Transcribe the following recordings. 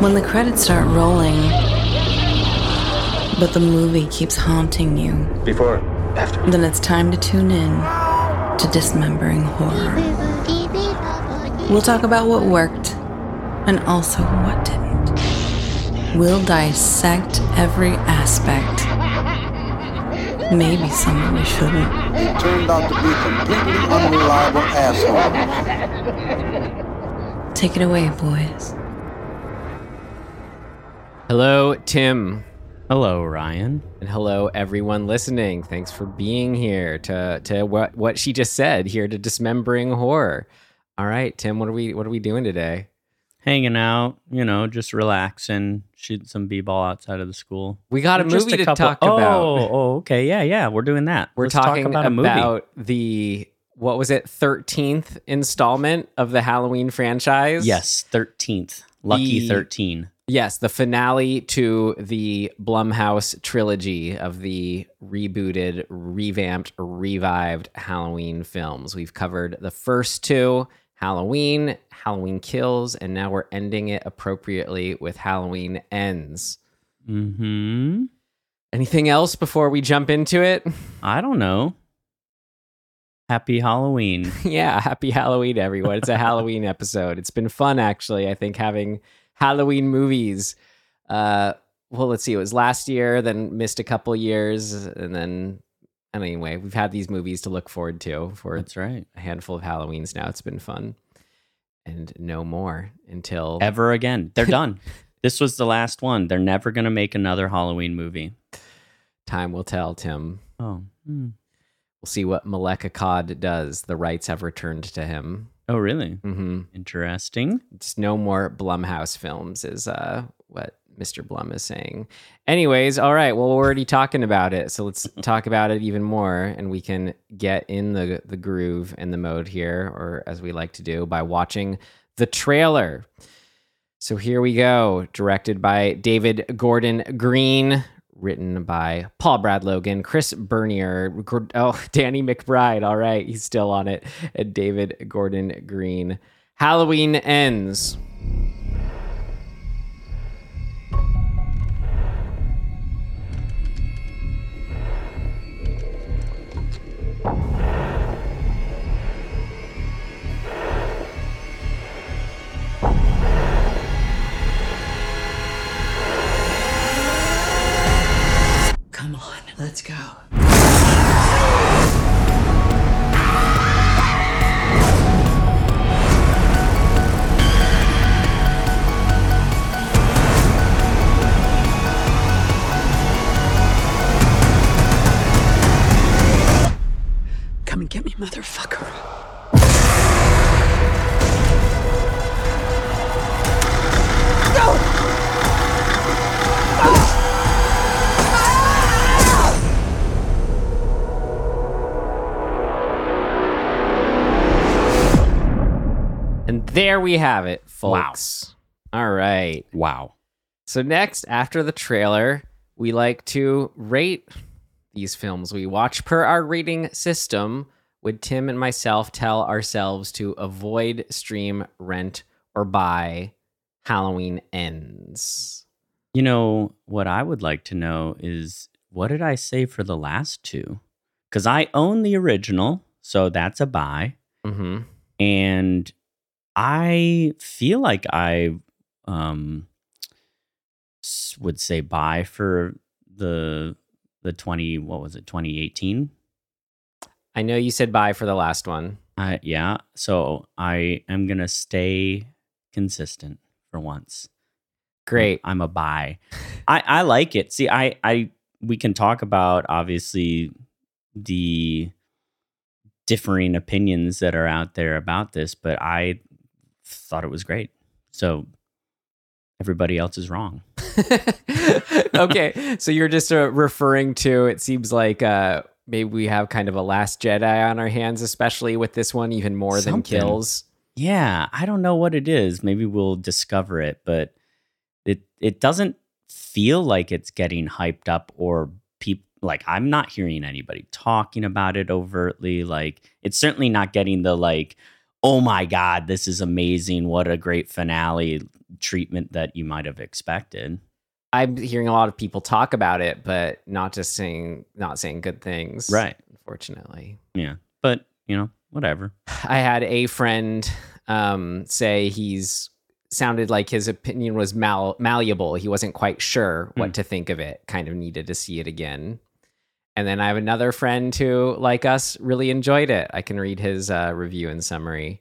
When the credits start rolling, but the movie keeps haunting you, Before, after. then it's time to tune in to Dismembering Horror. We'll talk about what worked and also what didn't. We'll dissect every aspect. Maybe some of we shouldn't. He turned out to be completely unreliable asshole. Take it away, boys. Hello, Tim. Hello, Ryan. And hello, everyone listening. Thanks for being here to to what what she just said here to dismembering horror. All right, Tim, what are we what are we doing today? Hanging out, you know, just relaxing, shooting some b-ball outside of the school. We got a Just movie to couple- talk oh, about. Oh, okay, yeah, yeah, we're doing that. We're Let's talking talk about a movie. about the what was it, thirteenth installment of the Halloween franchise? yes, thirteenth, lucky The- thirteen. Yes, the finale to the Blumhouse trilogy of the rebooted, revamped, revived Halloween films. We've covered the first two Halloween, Halloween Kills, and now we're ending it appropriately with Halloween Ends. Hmm. Anything else before we jump into it? I don't know. Happy Halloween. yeah, happy Halloween, everyone. It's a Halloween episode. It's been fun, actually, I think, having Halloween movies. Uh, well, let's see. It was last year, then missed a couple years, and then anyway, we've had these movies to look forward to for That's right. a handful of Halloweens now. It's been fun, and no more until Ever again. They're done. this was the last one. They're never gonna make another Halloween movie. time will tell. Tim, Oh. hmm. we'll see what Malek Akkad does. The rights have returned to him. Oh, really? hmm Interesting. It's no more Blumhouse films, is uh, what Mr. Blum is saying. Anyways, all right. Well, we're already talking about it, so let's talk about it even more, and we can get in the the groove and the mode here, or as we like to do, by watching the trailer. So here we go. Directed by David Gordon Green, written by Paul Brad Logan, Chris Bernier, oh Danny McBride. All right, he's still on it, and David Gordon Green. Halloween ends. Come on, let's go. There we have it, folks. All right. Wow. So next, after the trailer, we like to rate these films we watch per our rating system. Would Tim and myself tell ourselves to avoid, stream, rent, or buy Halloween Ends? You know, what I would like to know is what did I say for the last two? Because I own the original, so that's a buy. Mm-hmm. And I feel like I um would say buy for the the 20 what was it 2018 I know you said buy for the last one. I yeah so I am going to stay consistent for once Great. I'm a buy. I I like it. See, I I we can talk about obviously the differing opinions that are out there about this, but I thought it was great. So everybody else is wrong. okay, so you're just uh, referring to it seems like uh, maybe we have kind of a last Jedi on our hands, especially with this one, even more than kills. Yeah, I don't know what it is. Maybe we'll discover it, but it it doesn't feel like it's getting hyped up or people like I'm not hearing anybody talking about it overtly. Like it's certainly not getting the like, oh my god, this is amazing! What a great finale treatment that you might have expected. I'm hearing a lot of people talk about it, but not just saying not saying good things. Right. Unfortunately. Yeah, but you know, whatever. I had a friend um, say he's sounded like his opinion was mal- malleable. He wasn't quite sure what Hmm. to think of it, kind of needed to see it again. And then I have another friend who, like us, really enjoyed it. I can read his uh, review and summary.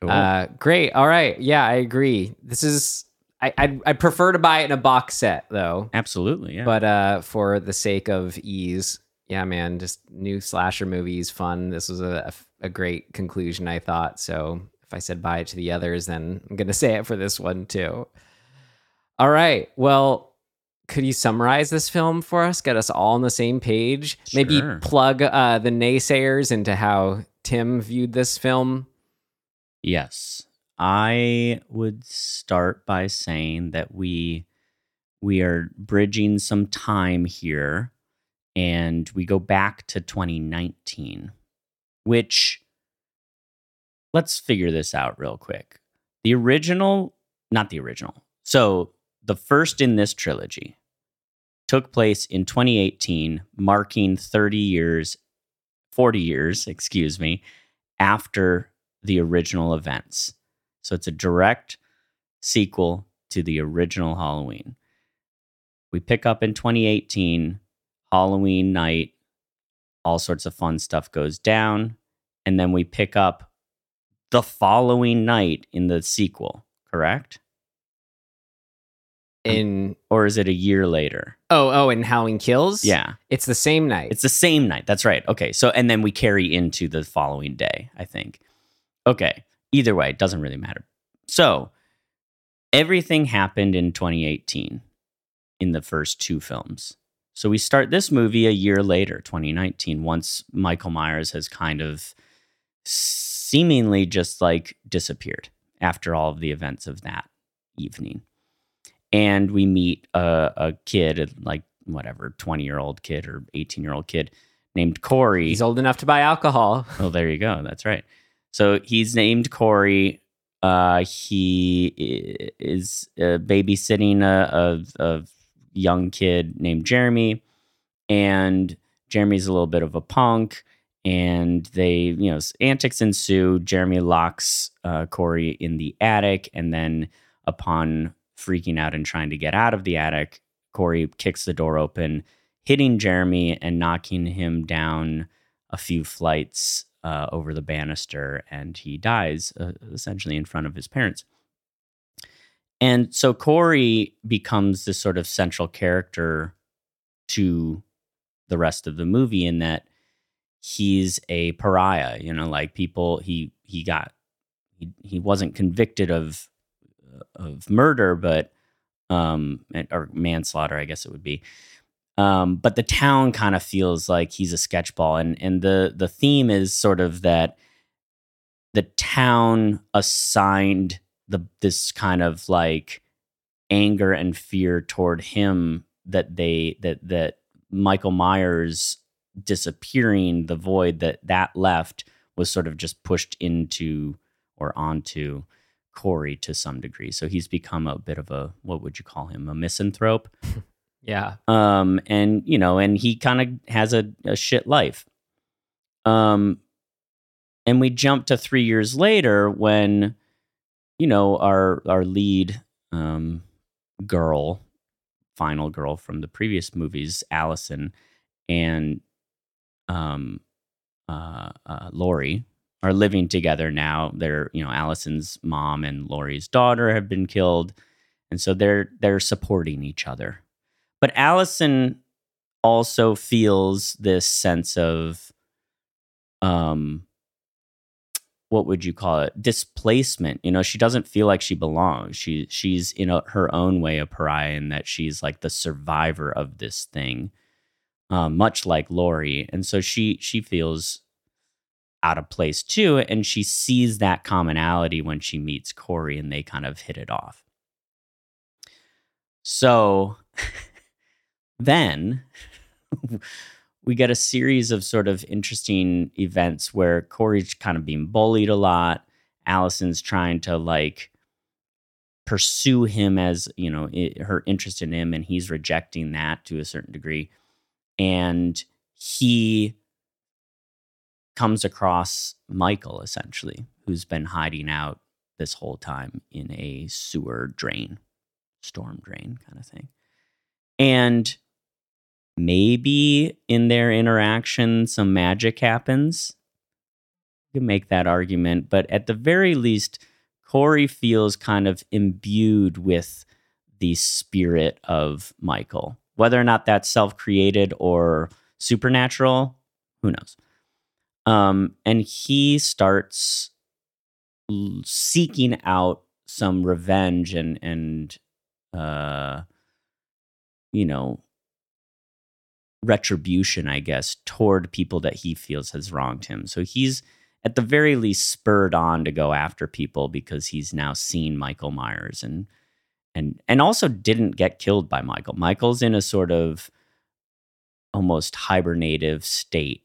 Cool. Uh, great. All right. Yeah, I agree. This is, I, I'd, I'd prefer to buy it in a box set though. Absolutely, yeah. But uh, for the sake of ease, yeah, man, just new slasher movies, fun. This was a, a great conclusion, I thought. So if I said buy it to the others, then I'm going to say it for this one too. All right. Well, could you summarize this film for us? Get us all on the same page? Maybe plug uh, the naysayers into how Tim viewed this film. Yes. I would start by saying that we we are bridging some time here and we go back to 2019 which let's figure this out real quick. The original, not the original. So, the first in this trilogy took place in 2018 marking 30 years 40 years, excuse me, after the original events. So it's a direct sequel to the original Halloween. We pick up in 2018, Halloween night, all sorts of fun stuff goes down. And then we pick up the following night in the sequel, correct? Um, in Or is it a year later? oh oh, in Halloween Kills. Yeah, it's the same night. it's the same night. That's right. Okay. So, and then we carry into the following day, I think. Okay. Either way, it doesn't really matter. So, everything happened in 2018 in the first two films. So, we start this movie a year later, 2019, once Michael Myers has kind of seemingly just like disappeared after all of the events of that evening. And we meet a, a kid, like whatever, 20 year old kid or 18 year old kid named Corey. He's old enough to buy alcohol. Oh, there you go. That's right. So he's named Corey. Uh, he is uh, babysitting a, a, a young kid named Jeremy, and Jeremy's a little bit of a punk. And they, you know, antics ensue. Jeremy locks uh, Corey in the attic, and then upon freaking out and trying to get out of the attic, Corey kicks the door open, hitting Jeremy and knocking him down a few flights uh, over the banister, and he dies uh, essentially in front of his parents. And so Corey becomes this sort of central character to the rest of the movie in that he's a pariah. You know, like people he he got he he wasn't convicted of of murder, but um or manslaughter, I guess it would be. Um, but the town kind of feels like he's a sketchball, and and the the theme is sort of that the town assigned the this kind of like anger and fear toward him that they that that Michael Myers disappearing the void that that left was sort of just pushed into or onto Corey to some degree. So he's become a bit of a what would you call him a misanthrope Yeah. um and you know and he kind of has a, a shit life um and we jump to three years later when you know our our lead um girl final girl from the previous movies allison and um uh, uh laurie are living together now. They're you know allison's mom and laurie's daughter have been killed and so they're they're supporting each other. But Allison also feels this sense of um what would you call it? Displacement. You know she doesn't feel like she belongs. She she's in a, her own way a pariah in that she's like the survivor of this thing um, much like Laurie. And so she she feels out of place too and she sees that commonality when she meets Corey and they kind of hit it off so then we get a series of sort of interesting events where Corey's kind of being bullied a lot. Allison's trying to like pursue him as you know i her interest in him and he's rejecting that to a certain degree and he comes across michael essentially who's been hiding out this whole time in a sewer drain storm drain kind of thing and maybe in their interaction some magic happens you can make that argument but at the very least Corey feels kind of imbued with the spirit of Michael. Whether or not that's self created or supernatural, who knows? Um, and he starts seeking out some revenge and and uh, you know retribution, I guess, toward people that he feels has wronged him. So he's at the very least spurred on to go after people because he's now seen Michael Myers and and and also didn't get killed by Michael. Michael's in a sort of almost hibernative state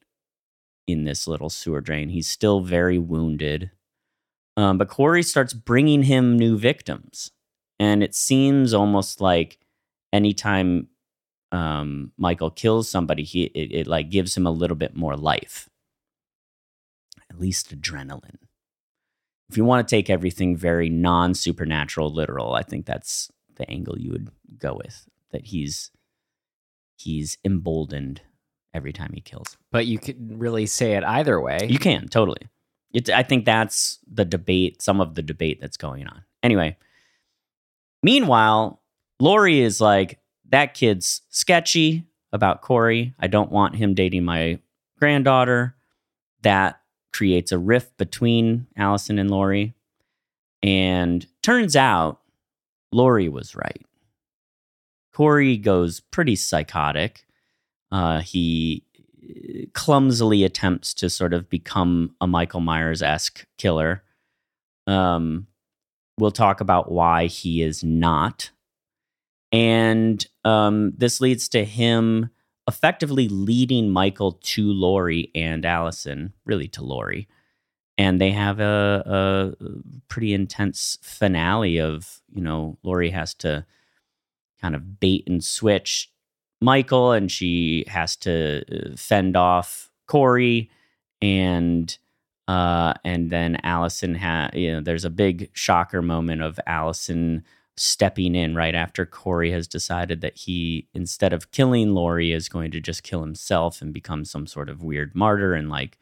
in this little sewer drain. He's still very wounded. Um, but Corey starts bringing him new victims. And it seems almost like anytime um, Michael kills somebody, he it, it like gives him a little bit more life at least adrenaline. If you want to take everything very non supernatural literal, I think that's the angle you would go with. That he's he's emboldened every time he kills. But you could really say it either way. You can totally. It, I think that's the debate, some of the debate that's going on. Anyway, meanwhile, Laurie is like, that kid's sketchy about Corey. I don't want him dating my granddaughter. That creates a rift between Allison and Laurie. And turns out Laurie was right. Corey goes pretty psychotic. Uh, he uh, clumsily attempts to sort of become a Michael Myers esque killer. Um, we'll talk about why he is not. And um, this leads to him effectively leading Michael to Laurie and Allison, really to Laurie. And they have a, a pretty intense finale of, you know, Laurie has to kind of bait and switch Michael and she has to uh, fend off Corey and uh and then Allison ha you know there's a big shocker moment of Allison stepping in right after Corey has decided that he, instead of killing Laurie, is going to just kill himself and become some sort of weird martyr and like,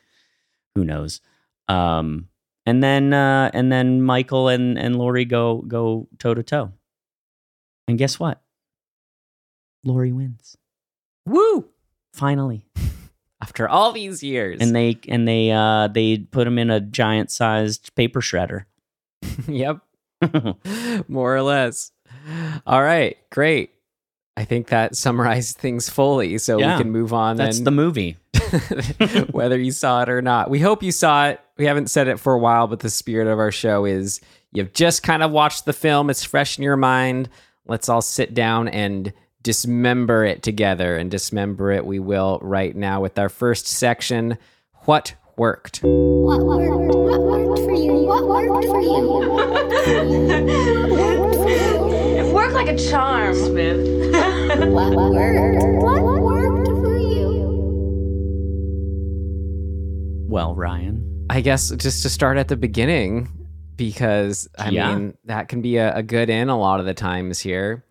who knows. Um, and then uh, and then Michael and and Laurie go go toe to toe. And guess what? Laurie wins. Woo! Finally. After all these years. And they and they uh they put him in a giant sized paper shredder. yep. More or less. All right, great. I think that summarized things fully, so Yeah, we can move on. That's then, the movie. whether you saw it or not. We hope you saw it. We haven't said it for a while, but the spirit of our show is you've just kind of watched the film. It's fresh in your mind. Let's all sit down and dismember it together. And dismember it we will right now with our first section What Worked? What worked? What worked for you? What worked for you? Worked for you? It worked like a charm, Smith. What worked? What worked for you? Well, Ryan. I guess just to start at the beginning, because I Yeah. mean that can be a, a good in a lot of the times here.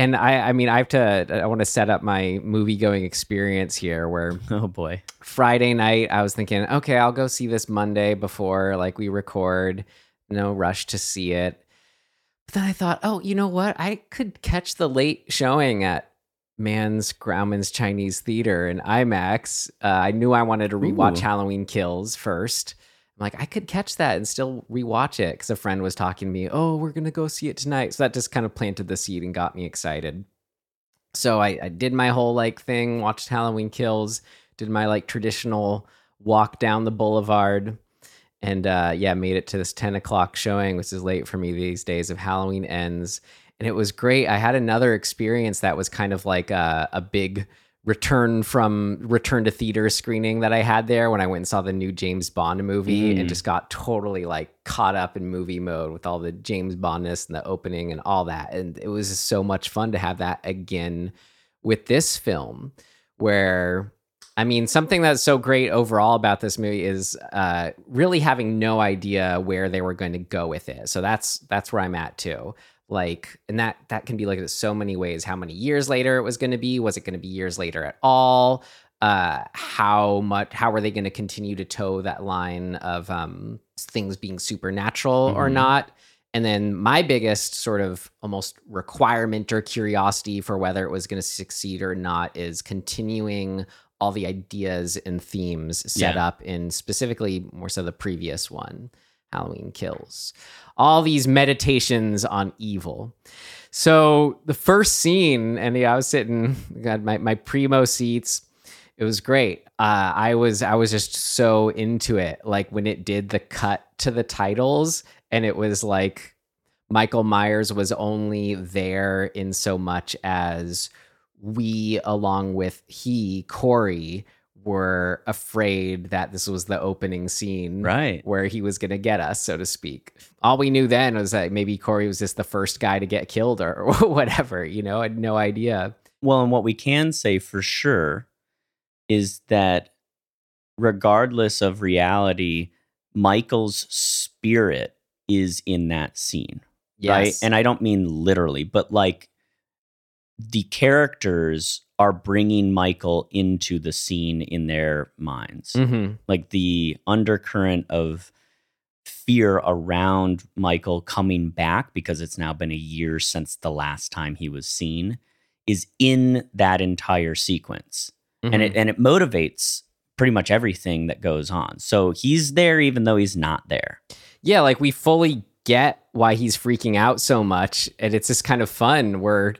And I, I mean, I have to. I want to set up my movie going experience here, where Oh boy. Friday night I was thinking, okay, I'll go see this Monday before like we record. No rush to see it. But then I thought, oh, you know what? I could catch the late showing at Mann's Grauman's Chinese Theater in IMAX. Uh, I knew I wanted to rewatch Ooh. Halloween Kills first. I'm like, I could catch that and still rewatch it because a friend was talking to me. Oh, we're gonna go see it tonight. So that just kind of planted the seed and got me excited. So I, I did my whole like thing, watched Halloween Kills, did my like traditional walk down the boulevard, and uh, yeah, made it to this 10 o'clock showing, which is late for me these days of Halloween Ends. And it was great. I had another experience that was kind of like a, a big return from return to theater screening that I had there when I went and saw the new James Bond movie Mm. and just got totally like caught up in movie mode with all the James Bondness and the opening and all that. And it was just so much fun to have that again with this film where I mean, something that's so great overall about this movie is uh, really having no idea where they were going to go with it. So that's that's where I'm at too. Like, and that that can be like so many ways. How many years later it was going to be? Was it going to be years later at all? Uh, how much? How are they going to continue to toe that line of um, things being supernatural or Mhm. not? And then my biggest sort of almost requirement or curiosity for whether it was going to succeed or not is continuing all the ideas and themes set Yeah. up in specifically more so the previous one, Halloween Kills. All these meditations on evil. So the first scene, and yeah, I was sitting, got my, my primo seats. It was great. Uh, I was I was just so into it. Like when it did the cut to the titles, and it was like Michael Myers was only there in so much as we, along with he, Corey, were afraid that this was the opening scene Right. where he was going to get us, so to speak. All we knew then was that maybe Corey was just the first guy to get killed or, or whatever, you know, I had no idea. Well, and what we can say for sure is that regardless of reality, Michael's spirit is in that scene. Right. And I don't mean literally, but like the characters are bringing Michael into the scene in their minds. Mhm. Like the undercurrent of fear around Michael coming back because it's now been a year since the last time he was seen is in that entire sequence. And Mhm. it and it motivates pretty much everything that goes on. So he's there even though he's not there. yeah, like we fully get why he's freaking out so much, and it's just kind of fun. Where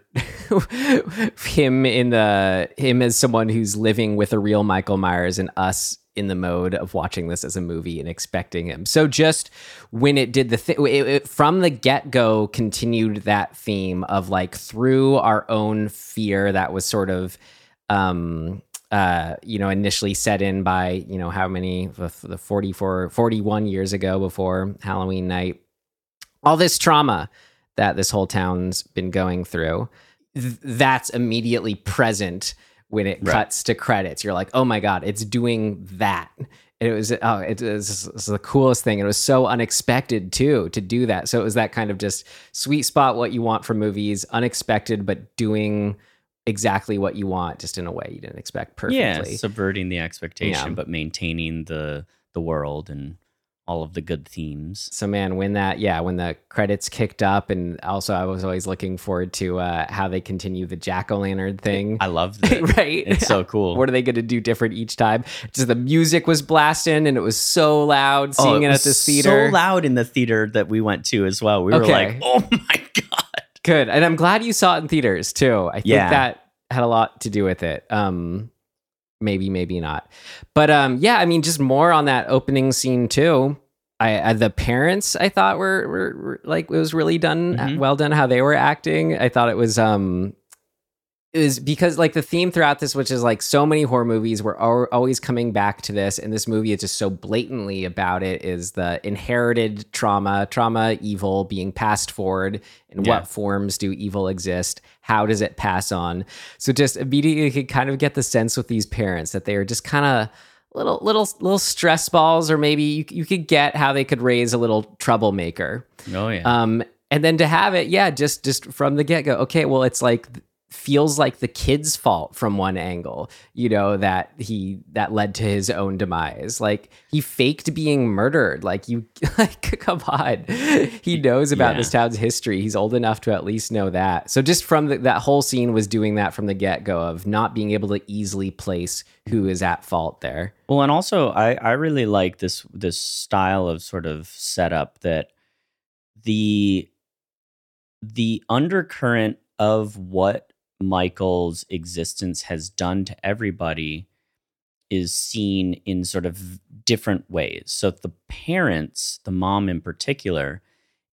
him in the him as someone who's living with a real Michael Myers, and us in the mode of watching this as a movie and expecting him. So just when it did the thing from the get go, continued that theme of like through our own fear that was sort of um uh you know initially set in by you know how many the 44 41 years ago before halloween night all this trauma that this whole town's been going through th- that's immediately present when it Right. cuts to credits. You're like oh my god it's doing that. It was oh it was, it was the coolest thing. It was so unexpected too to do that. So it was that kind of just sweet spot what you want from movies unexpected but doing exactly what you want just in a way you didn't expect perfectly. Yeah, subverting the expectation Yeah. but maintaining the the world and all of the good themes. so man when that yeah when the credits kicked up and also i was always looking forward to uh how they continue the jack-o'-lantern thing I love that, right It's so cool. what are they going to do different each time just the music was blasting and it was so loud seeing Oh, it, was at this theater So loud in the theater that we went to as well. We were like, "Oh my god!" good and i'm glad you saw it in theaters too i think Yeah. that had a lot to do with it um maybe maybe not but um yeah i mean just more on that opening scene too I, I the parents I thought were, were, were like it was really done Mhm. well done how they were acting. I thought it was um was because like the theme throughout this, which is like so many horror movies, we're al- always coming back to this, and this movie is just so blatantly about it. Is the inherited trauma, trauma, evil being passed forward? and Yeah. what forms do evil exist? How does it pass on? So just immediately you could kind of get the sense with these parents that they are just kind of little little little stress balls or maybe you, you could get how they could raise a little troublemaker Oh yeah. um and then to have it yeah just just from the get-go okay well it's like feels like the kid's fault from one angle you know that he that led to his own demise. Like he faked being murdered. Like you like come on. He knows about Yeah. this town's history. He's old enough to at least know that. So just from the, that whole scene was doing that from the get-go of not being able to easily place who is at fault there. Well, and also I I really like this this style of sort of setup that the the undercurrent of what Michael's existence has done to everybody is seen in sort of different ways. So the parents, the mom in particular,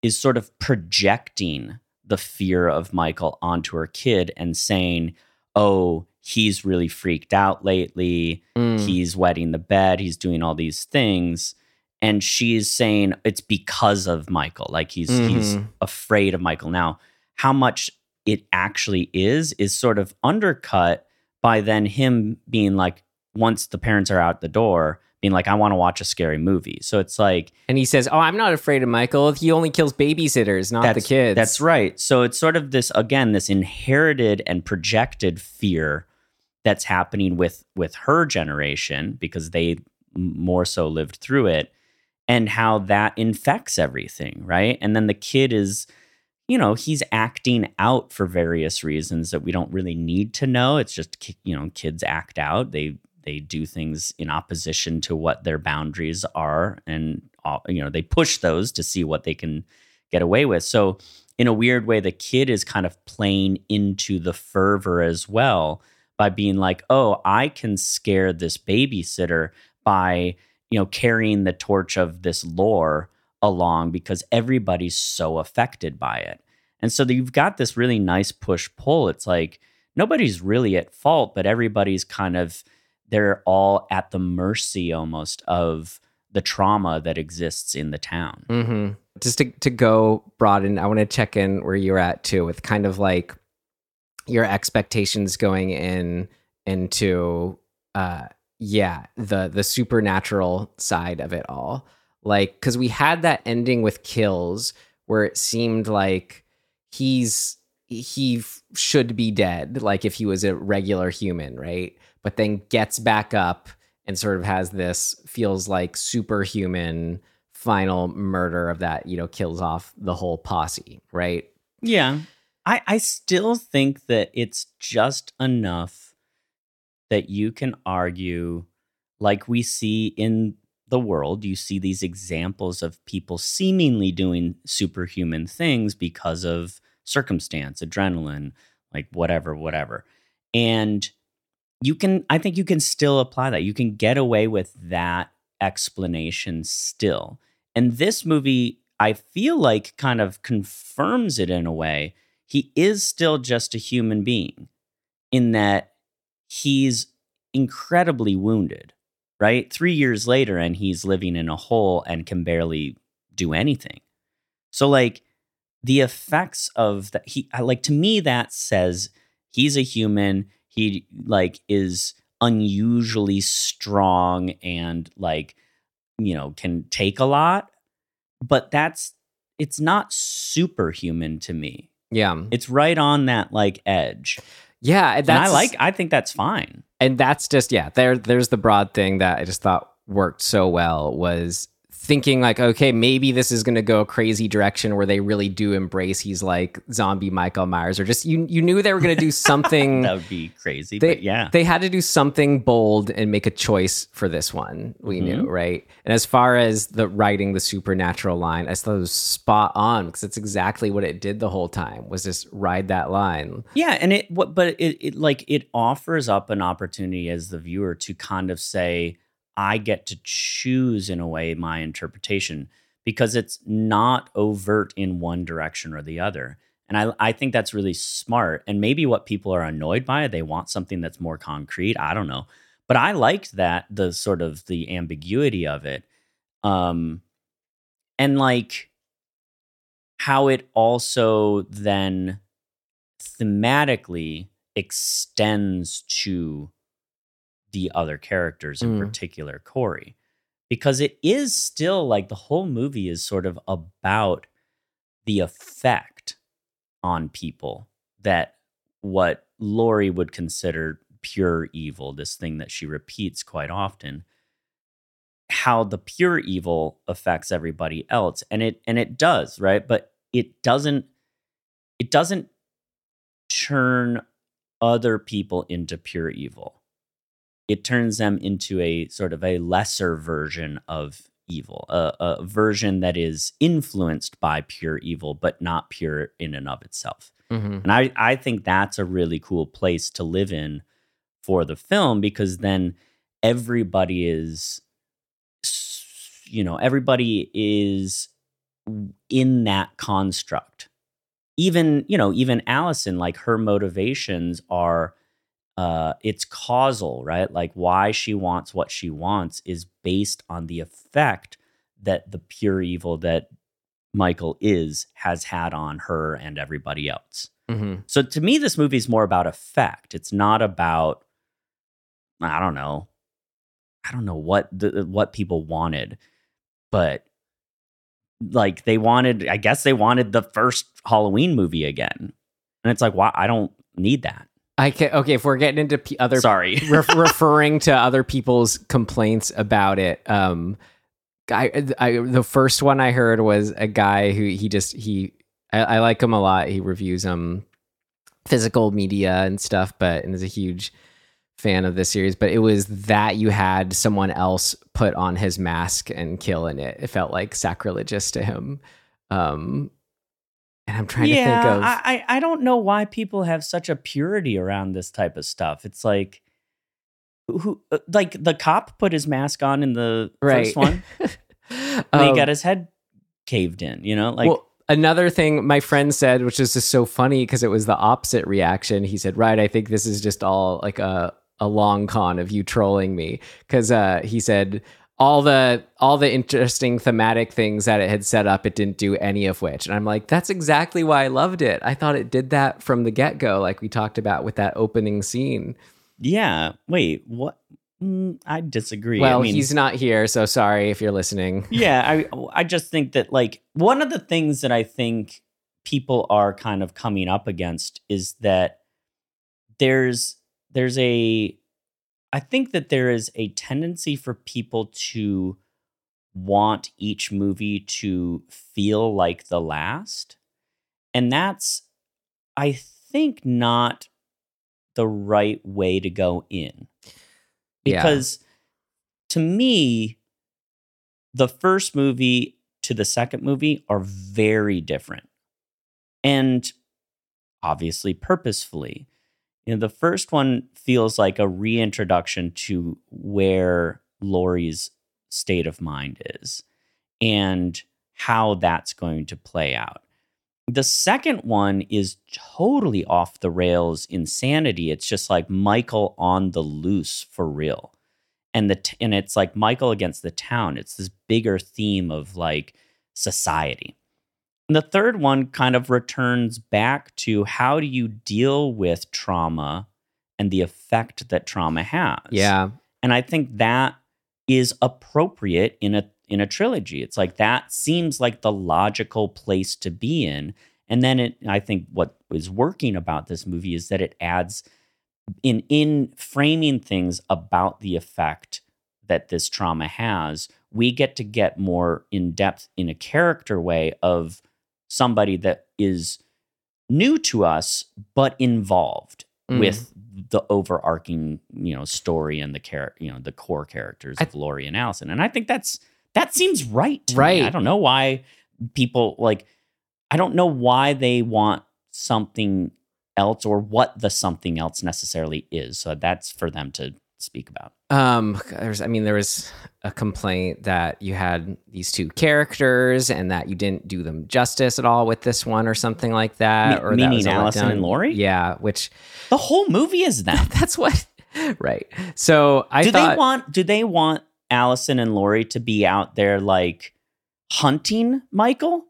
is sort of projecting the fear of Michael onto her kid and saying, oh, he's really freaked out lately. Mm. He's wetting the bed. He's doing all these things. And she's saying it's because of Michael. Like he's he's Mhm. afraid of Michael. Now, how much it actually is is sort of undercut by then him being like, once the parents are out the door, being like, I want to watch a scary movie. So it's like And he says, "Oh, I'm not afraid of Michael. He only kills babysitters, not the kids." That's right. So it's sort of this again, this inherited and projected fear that's happening with with her generation because they more so lived through it, and how that infects everything, right? And then the kid is, you know, he's acting out for various reasons that we don't really need to know. It's just you know, kids act out. They they do things in opposition to what their boundaries are, and you know, they push those to see what they can get away with. So, in a weird way, the kid is kind of playing into the fervor as well by being like, "Oh, I can scare this babysitter by, you know, carrying the torch of this lore along because everybody's so affected by it." And so you've got this really nice push pull. It's like nobody's really at fault, but everybody's kind of they're all at the mercy almost of the trauma that exists in the town. hmm Just to to go broaden, I want to check in where you're at too, with kind of like your expectations going in into uh yeah the the supernatural side of it all like because we had that ending with kills where it seemed like he's he f- should be dead like if he was a regular human right but then gets back up and sort of has this feels like superhuman final murder of that you know kills off the whole posse right Yeah. I, I still think that it's just enough that you can argue, like we see in the world, you see these examples of people seemingly doing superhuman things because of circumstance, adrenaline, like whatever, whatever. And you can, I think you can still apply that. You can get away with that explanation still. And this movie, I feel like, kind of confirms it in a way. He is still just a human being in that he's incredibly wounded, right? Three years later, and he's living in a hole and can barely do anything. So, like, the effects of that, he, like, to me, that says he's a human. He, like, is unusually strong and, like, you know, can take a lot. But that's, it's not superhuman to me. yeah It's right on that, like, edge. Yeah And I like, I think that's fine. and that's just yeah there there's the broad thing that i just thought worked so well was thinking like okay maybe this is going to go a crazy direction where they really do embrace he's like zombie michael myers or just you you knew they were going to do something That would be crazy. they, but yeah. they had to do something bold and make a choice for this one we knew Mm-hmm. right and as far as the writing the supernatural line i thought it was spot on because it's exactly what it did the whole time was just ride that line Yeah, and it what but it, it like it offers up an opportunity as the viewer to kind of say, I get to choose in a way my interpretation because it's not overt in one direction or the other. And I I think that's really smart. And maybe what people are annoyed by, they want something that's more concrete. I don't know. But I liked that the sort of the ambiguity of it. Um and like how it also then thematically extends to the other characters, in Mm. particular Corey, because it is still like the whole movie is sort of about the effect on people that what Laurie would consider pure evil, this thing that she repeats quite often, how the pure evil affects everybody else. And it and it does, right? But it doesn't it doesn't turn other people into pure evil. It turns them into a sort of a lesser version of evil, a, a version that is influenced by pure evil, but not pure in and of itself. Mhm. And I, I think that's a really cool place to live in for the film because then everybody is, you know, everybody is in that construct. Even, you know, even Allison, like her motivations are uh, it's causal, right? Like why she wants what she wants is based on the effect that the pure evil that Michael is has had on her and everybody else. Mhm. So to me, this movie is more about effect. It's not about I don't know, I don't know what the what people wanted, but like they wanted, I guess they wanted the first Halloween movie again, and it's like, why? I don't need that. I can okay if we're getting into p- other Sorry. ref- referring to other people's complaints about it. Um, I, I the first one I heard was a guy who he just he I, I like him a lot. He reviews um physical media and stuff, but and is a huge fan of this series. But it was that you had someone else put on his mask and kill in it. It felt like sacrilegious to him. Um, and I'm trying to think of I, I don't know why people have such a purity around this type of stuff. It's like who uh, like the cop put his mask on in the right first one and he Um, got his head caved in, you know? Like well, another thing my friend said, which is just so funny because it was the opposite reaction. He said, "Right, I think this is just all like a a long con of you trolling me," because uh, he said all the all the interesting thematic things that it had set up, it didn't do any of which, and I'm like, that's exactly why I loved it. I thought it did that from the get go, like we talked about with that opening scene. yeah, wait, what mm, I disagree. well, I mean, he's not here, so sorry if you're listening. yeah, I I just think that like one of the things that I think people are kind of coming up against is that there's there's a I think that there is a tendency for people to want each movie to feel like the last. And that's I think not the right way to go in. Yeah. Because to me the first movie to the second movie are very different. And obviously purposefully. You know, the first one feels like a reintroduction to where Laurie's state of mind is and how that's going to play out. The second one is totally off the rails insanity. It's just like Michael on the loose for real. And the t- and it's like Michael against the town. It's this bigger theme of like society. And the third one kind of returns back to how do you deal with trauma and the effect that trauma has. Yeah, And I think that is appropriate in a in a trilogy. It's like that seems like the logical place to be in. And then it I think what is working about this movie is that it adds in in framing things about the effect that this trauma has, we get to get more in depth in a character way of somebody that is new to us but involved Mm. with the overarching you know story and the character you know the core characters I- of Laurie and Allison and I think that's that seems right to me. Right. I don't know why people like I don't know why they want something else or what the something else necessarily is so that's for them to speak about Um, there's, I mean, there was a complaint that you had these two characters and that you didn't do them justice at all with this one or something like that. Me- or that meaning was a Allison letdown. and Laurie? Yeah, which the whole movie is that that's what, right. So I do thought, they want do they want Allison and Laurie to be out there like hunting Michael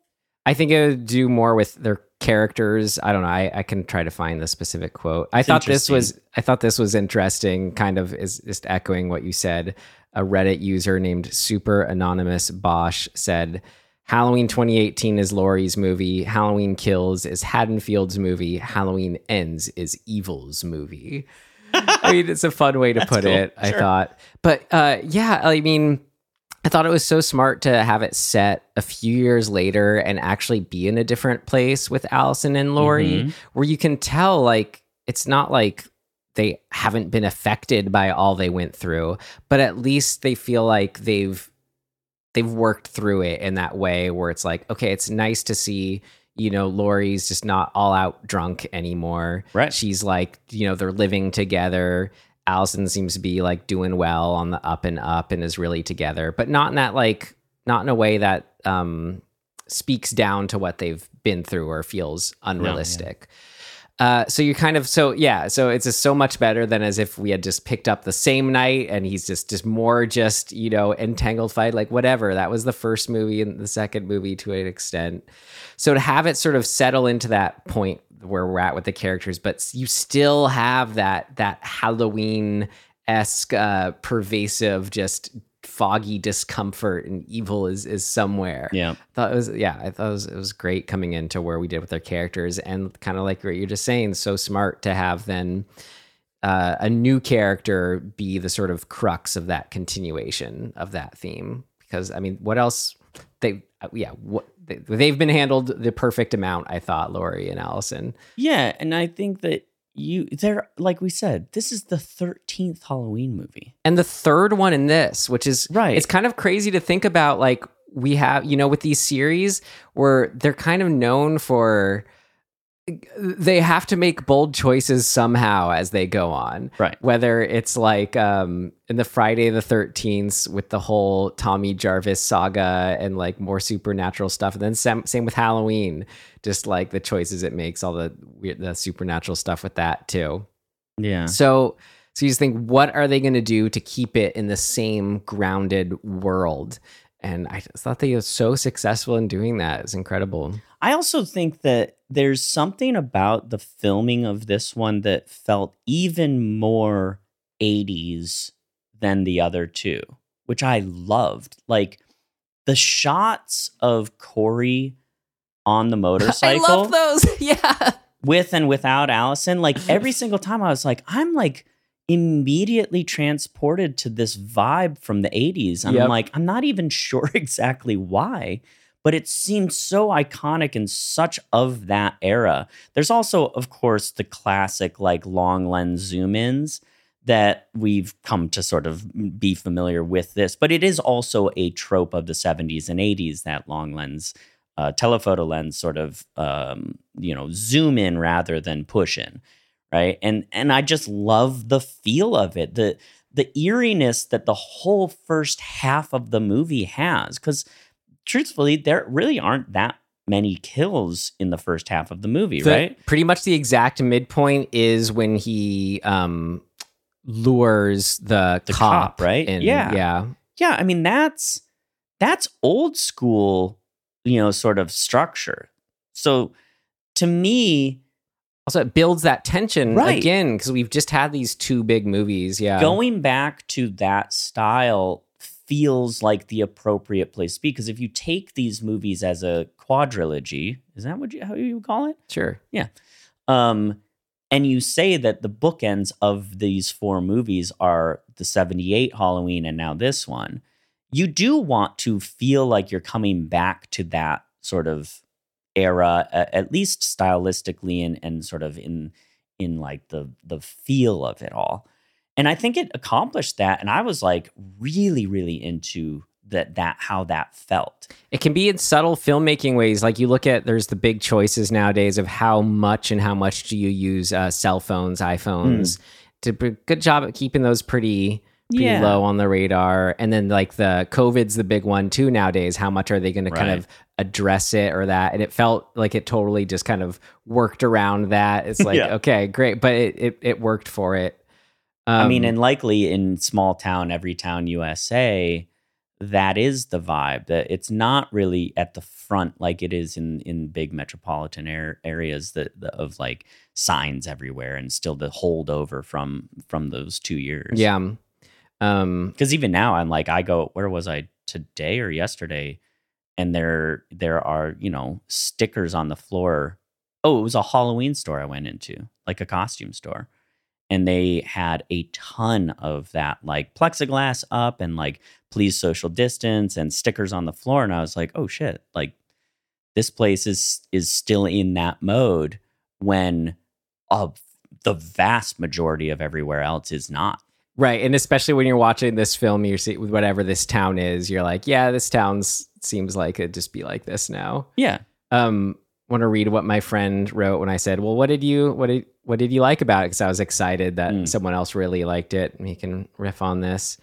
I think it would do more with their characters. I don't know. I, I can try to find the specific quote. I It's thought this was. I thought this was interesting, kind of is just echoing what you said. A Reddit user named Super Anonymous Bosch said Halloween 2018 is Laurie's movie. Halloween Kills is Haddonfield's movie. Halloween Ends is Evil's movie. I mean, it's a fun way to That's put cool. it, I thought. But uh, yeah, I mean, I thought it was so smart to have it set a few years later and actually be in a different place with Allison and Laurie, Mhm. where you can tell like it's not like they haven't been affected by all they went through, but at least they feel like they've they've worked through it in that way where it's like, okay, it's nice to see, you know, Laurie's just not all out drunk anymore. Right. She's like, you know, they're living together. Allison seems to be like doing well on the up and up and is really together, but not in that like not in a way that um speaks down to what they've been through or feels unrealistic. Uh, so you're kind of so yeah. So it's just so much better than as if we had just picked up the same night and he's just just more just you know entangled fight like whatever. That was the first movie and the second movie to an extent. So to have it sort of settle into that point where we're at with the characters, but you still have that that Halloween esque uh, pervasive just foggy discomfort and evil is is somewhere. Yeah. I thought it was yeah, I thought it was, it was great coming into where we did with our characters and kind of like what you're just saying, so smart to have then uh, a new character be the sort of crux of that continuation of that theme. Because I mean, what else? They Uh, yeah, what they, they've been handled the perfect amount. I thought Laurie and Allison. Yeah, and I think that you they're like we said, this is the 13th Halloween movie. and the third one in this, which is Right. It's kind of crazy to think about. Like we have, you know, with these series where they're kind of known for they have to make bold choices somehow as they go on. Right. Whether it's like um in the Friday the 13th with the whole Tommy Jarvis saga and like more supernatural stuff. And then same, same with Halloween, just like the choices it makes, all the weird, the supernatural stuff with that too. Yeah. So, so you just think, what are they going to do to keep it in the same grounded world? And I just thought they were so successful in doing that. It's incredible. I also think that there's something about the filming of this one that felt even more 80s than the other two, which I loved. Like the shots of Corey on the motorcycle I love those. yeah. with and without Allison, like every single time I was like, I'm like immediately transported to this vibe from the 80s. And Yep. I'm like, I'm not even sure exactly why, but it seems so iconic and such of that era. There's also, of course, the classic like long lens zoom ins that we've come to sort of be familiar with this, but it is also a trope of the 70s and 80s, that long lens uh, telephoto lens sort of um, you know zoom in rather than push in right and and i just love the feel of it the the eeriness that the whole first half of the movie has because truthfully there really aren't that many kills in the first half of the movie The- right Pretty much the exact midpoint is when he um lures the, The cop, cop, right? in. Yeah. Yeah. yeah i mean that's that's old school you know sort of structure so to me Also, it builds that tension Right. again because we've just had these two big movies. Yeah. going back to that style feels like the appropriate place to be because if you take these movies as a quadrilogy is that what you how you call it Sure. Yeah. Um and you say that the bookends of these four movies are the 78 halloween and now this one you do want to feel like you're coming back to that sort of era at least stylistically and and sort of in in like the the feel of it all and i think it accomplished that and i was like really really into that that how that felt It can be in subtle filmmaking ways. Like you look at, there's the big choices nowadays of how much and how much do you use uh, cell phones, iPhones. To a good job at keeping those pretty pretty Yeah. low on the radar. And then like the COVID's the big one too nowadays. How much are they going to kind of address it or that? And it felt like it totally just kind of worked around that. It's like Yeah. okay, great, but it it, it worked for it. I mean, Um, and likely in small town, every town USA, that is the vibe. That it's not really at the front like it is in in big metropolitan air, areas that the, of like signs everywhere and still the holdover from from those two years. yeah. Um, because even now I'm like I go where was I today or yesterday, and there there are you know stickers on the floor. Oh, it was a Halloween store I went into, like a costume store, and they had a ton of that like plexiglass up and like please social distance and stickers on the floor, and I was like, oh shit, like this place is is still in that mode when uh, the vast majority of everywhere else is not. Right, and especially when you're watching this film, you're see with whatever this town is, you're like, yeah, this town seems like it'd just be like this now. Yeah. Um, want to read what my friend wrote when I said, "Well, what did you what did what did you like about it?" Because I was excited that Mm. someone else really liked it. And he can riff on this.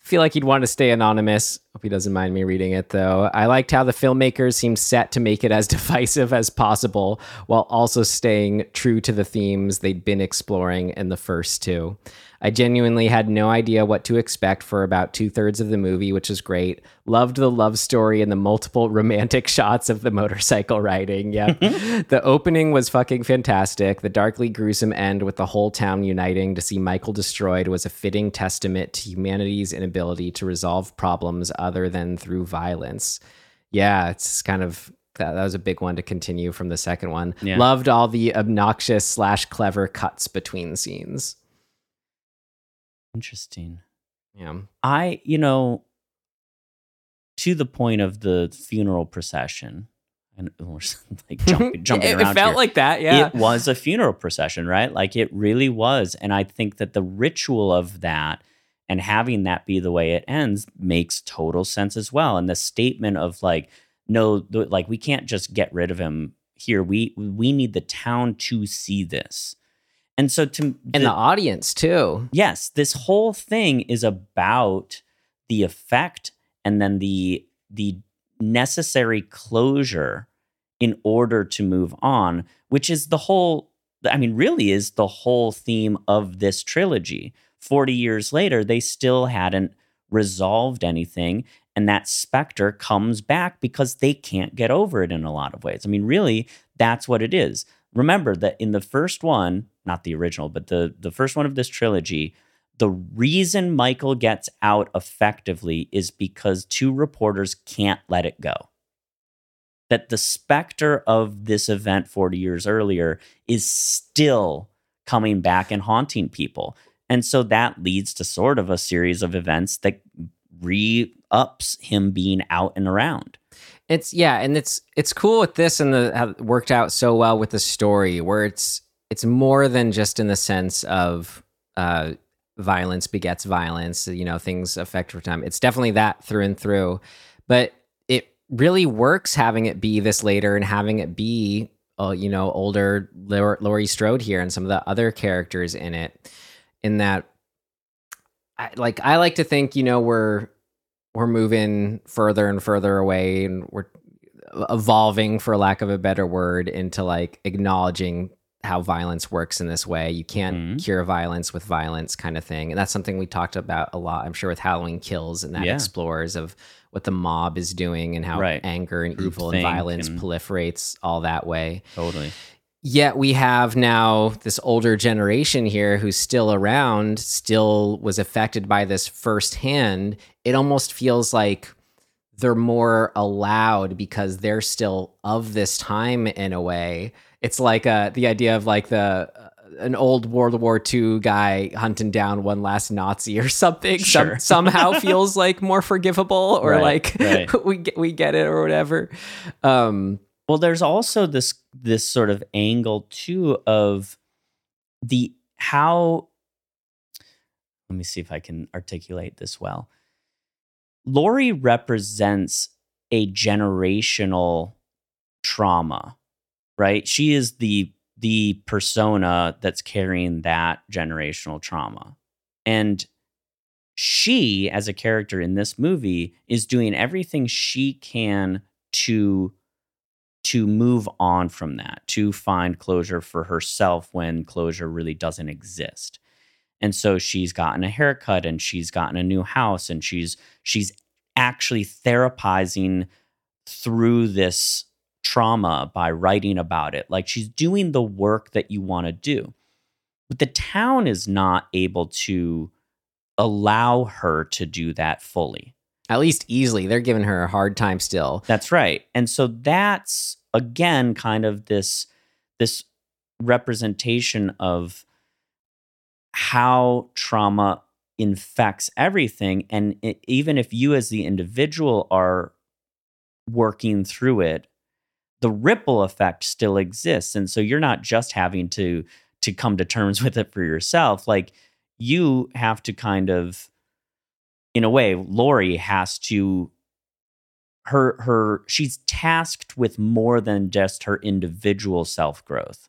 Feel like he'd want to stay anonymous. Hope he doesn't mind me reading it though. I liked how the filmmakers seemed set to make it as divisive as possible while also staying true to the themes they'd been exploring in the first two. I genuinely had no idea what to expect for about two thirds of the movie, which is great. Loved the love story and the multiple romantic shots of the motorcycle riding. Yeah. the opening was fucking fantastic. The darkly gruesome end with the whole town uniting to see Michael destroyed was a fitting testament to humanity's inability to resolve problems other than through violence. Yeah, it's kind of that, that was a big one to continue from the second one. Yeah. Loved all the obnoxious slash clever cuts between scenes. Interesting. Yeah. I, you know, to the point of the funeral procession, and we're like jumping, jumping it, around. it felt here. like that. Yeah. It was a funeral procession, right? Like it really was. And I think that the ritual of that and having that be the way it ends makes total sense as well. And the statement of like, no, th- like we can't just get rid of him here. We we need the town to see this. And so to and the audience too. yes, this whole thing is about the effect and then the the necessary closure in order to move on, which is the whole I mean really is the whole theme of this trilogy. 40 years later, they still hadn't resolved anything and that specter comes back because they can't get over it in a lot of ways. I mean, really, that's what it is. Remember that in the first one, not the original, but the the first one of this trilogy, the reason Michael gets out effectively is because two reporters can't let it go. That the specter of this event 40 years earlier is still coming back and haunting people. And so that leads to sort of a series of events that re ups him being out and around. It's yeah, and it's it's cool with this and the how it worked out so well with the story where it's it's more than just in the sense of uh violence begets violence, you know, things affect over time. It's definitely that through and through. But it really works having it be this later and having it be uh, you know, older Laurie Strode here and some of the other characters in it in that I, like I like to think, you know, we're we're moving further and further away and we're evolving for lack of a better word into like acknowledging how violence works in this way. You can't Mhm. cure violence with violence kind of thing. And that's something we talked about a lot, I'm sure with Halloween Kills and that Yeah. explores of what the mob is doing and how Right. anger and evil and violence and- proliferates all that way. Totally. Yet we have now this older generation here who's still around, still was affected by this firsthand. It almost feels like they're more allowed because they're still of this time in a way. It's like uh, the idea of like the uh, an old World War II guy hunting down one last Nazi or something. Some, Sure. somehow feels like more forgivable or Right, like right. we get we get it or whatever. Um, Well, there's also this this sort of angle too of the how let me see if I can articulate this well. Laurie represents a generational trauma, right? She is the the persona that's carrying that generational trauma. And she as a character in this movie is doing everything she can to to move on from that, to find closure for herself when closure really doesn't exist. And so she's gotten a haircut and she's gotten a new house and she's she's actually therapizing through this trauma by writing about it. Like she's doing the work that you want to do. But the town is not able to allow her to do that fully. At least easily. They're giving her a hard time still. That's right. And so that's again kind of this this representation of how trauma infects everything and it, even if you as the individual are working through it the ripple effect still exists and so you're not just having to to come to terms with it for yourself like you have to kind of in a way Laurie has to her her she's tasked with more than just her individual self growth.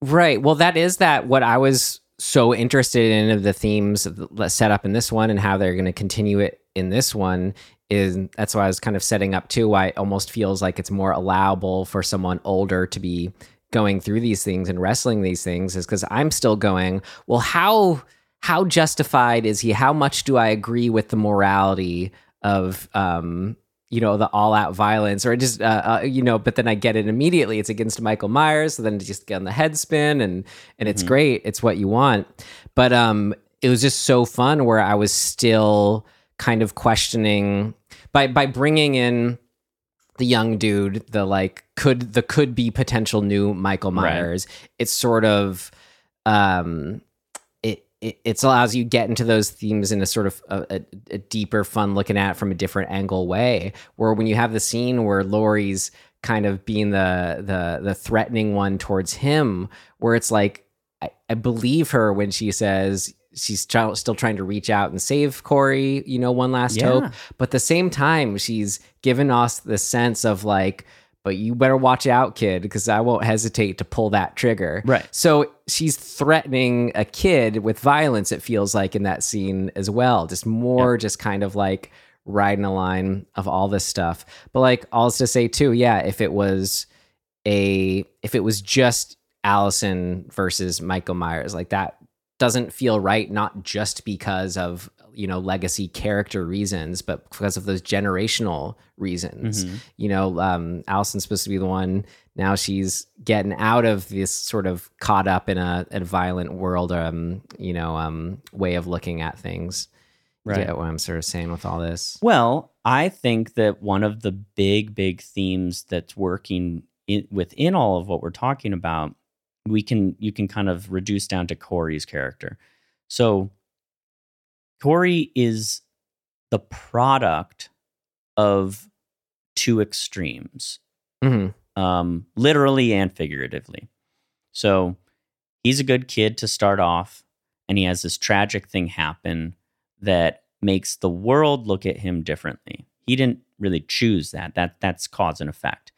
Right. Well, that is that what I was so interested in of the themes set up in this one and how they're going to continue it in this one is that's why I was kind of setting up too why it almost feels like it's more allowable for someone older to be going through these things and wrestling these things is because I'm still going, well, how how justified is he? How much do I agree with the morality of um you know the all out violence? Or just uh, uh, you know but then i get it immediately. It's against michael myers so then just get on the head spin and and it's great. It's what you want. But um it was just so fun where i was still kind of questioning by by bringing in the young dude the like could the could be potential new michael Right. myers it's sort of um it, it allows you get into those themes in a sort of a, a, a deeper fun looking at it from a different angle way where when you have the scene where Laurie's kind of being the the the threatening one towards him where it's like I, I believe her when she says she's still trying to reach out and save Corey, you know, one last Yeah. hope. But at the same time, she's given us the sense of like, but you better watch out, kid, because I won't hesitate to pull that trigger. Right. So she's threatening a kid with violence, it feels like in that scene as well. Just more, just kind of like riding a line of all this stuff. But like, all to say too, yeah, if it was a, if it was just Allison versus Michael Myers, like that doesn't feel right, not just because of, you know, legacy character reasons, but because of those generational reasons. Mhm. You know, um, Allison's supposed to be the one. Now she's getting out of this sort of caught up in a, a violent world, um, you know, um, way of looking at things. Right. You get what I'm sort of saying with all this. Well, I think that one of the big, big themes that's working in, within all of what we're talking about, we can you can kind of reduce down to Corey's character. So Corey is the product of two extremes, hmm um, literally and figuratively. So he's a good kid to start off, and he has this tragic thing happen that makes the world look at him differently. He didn't really choose that. That that's cause and effect.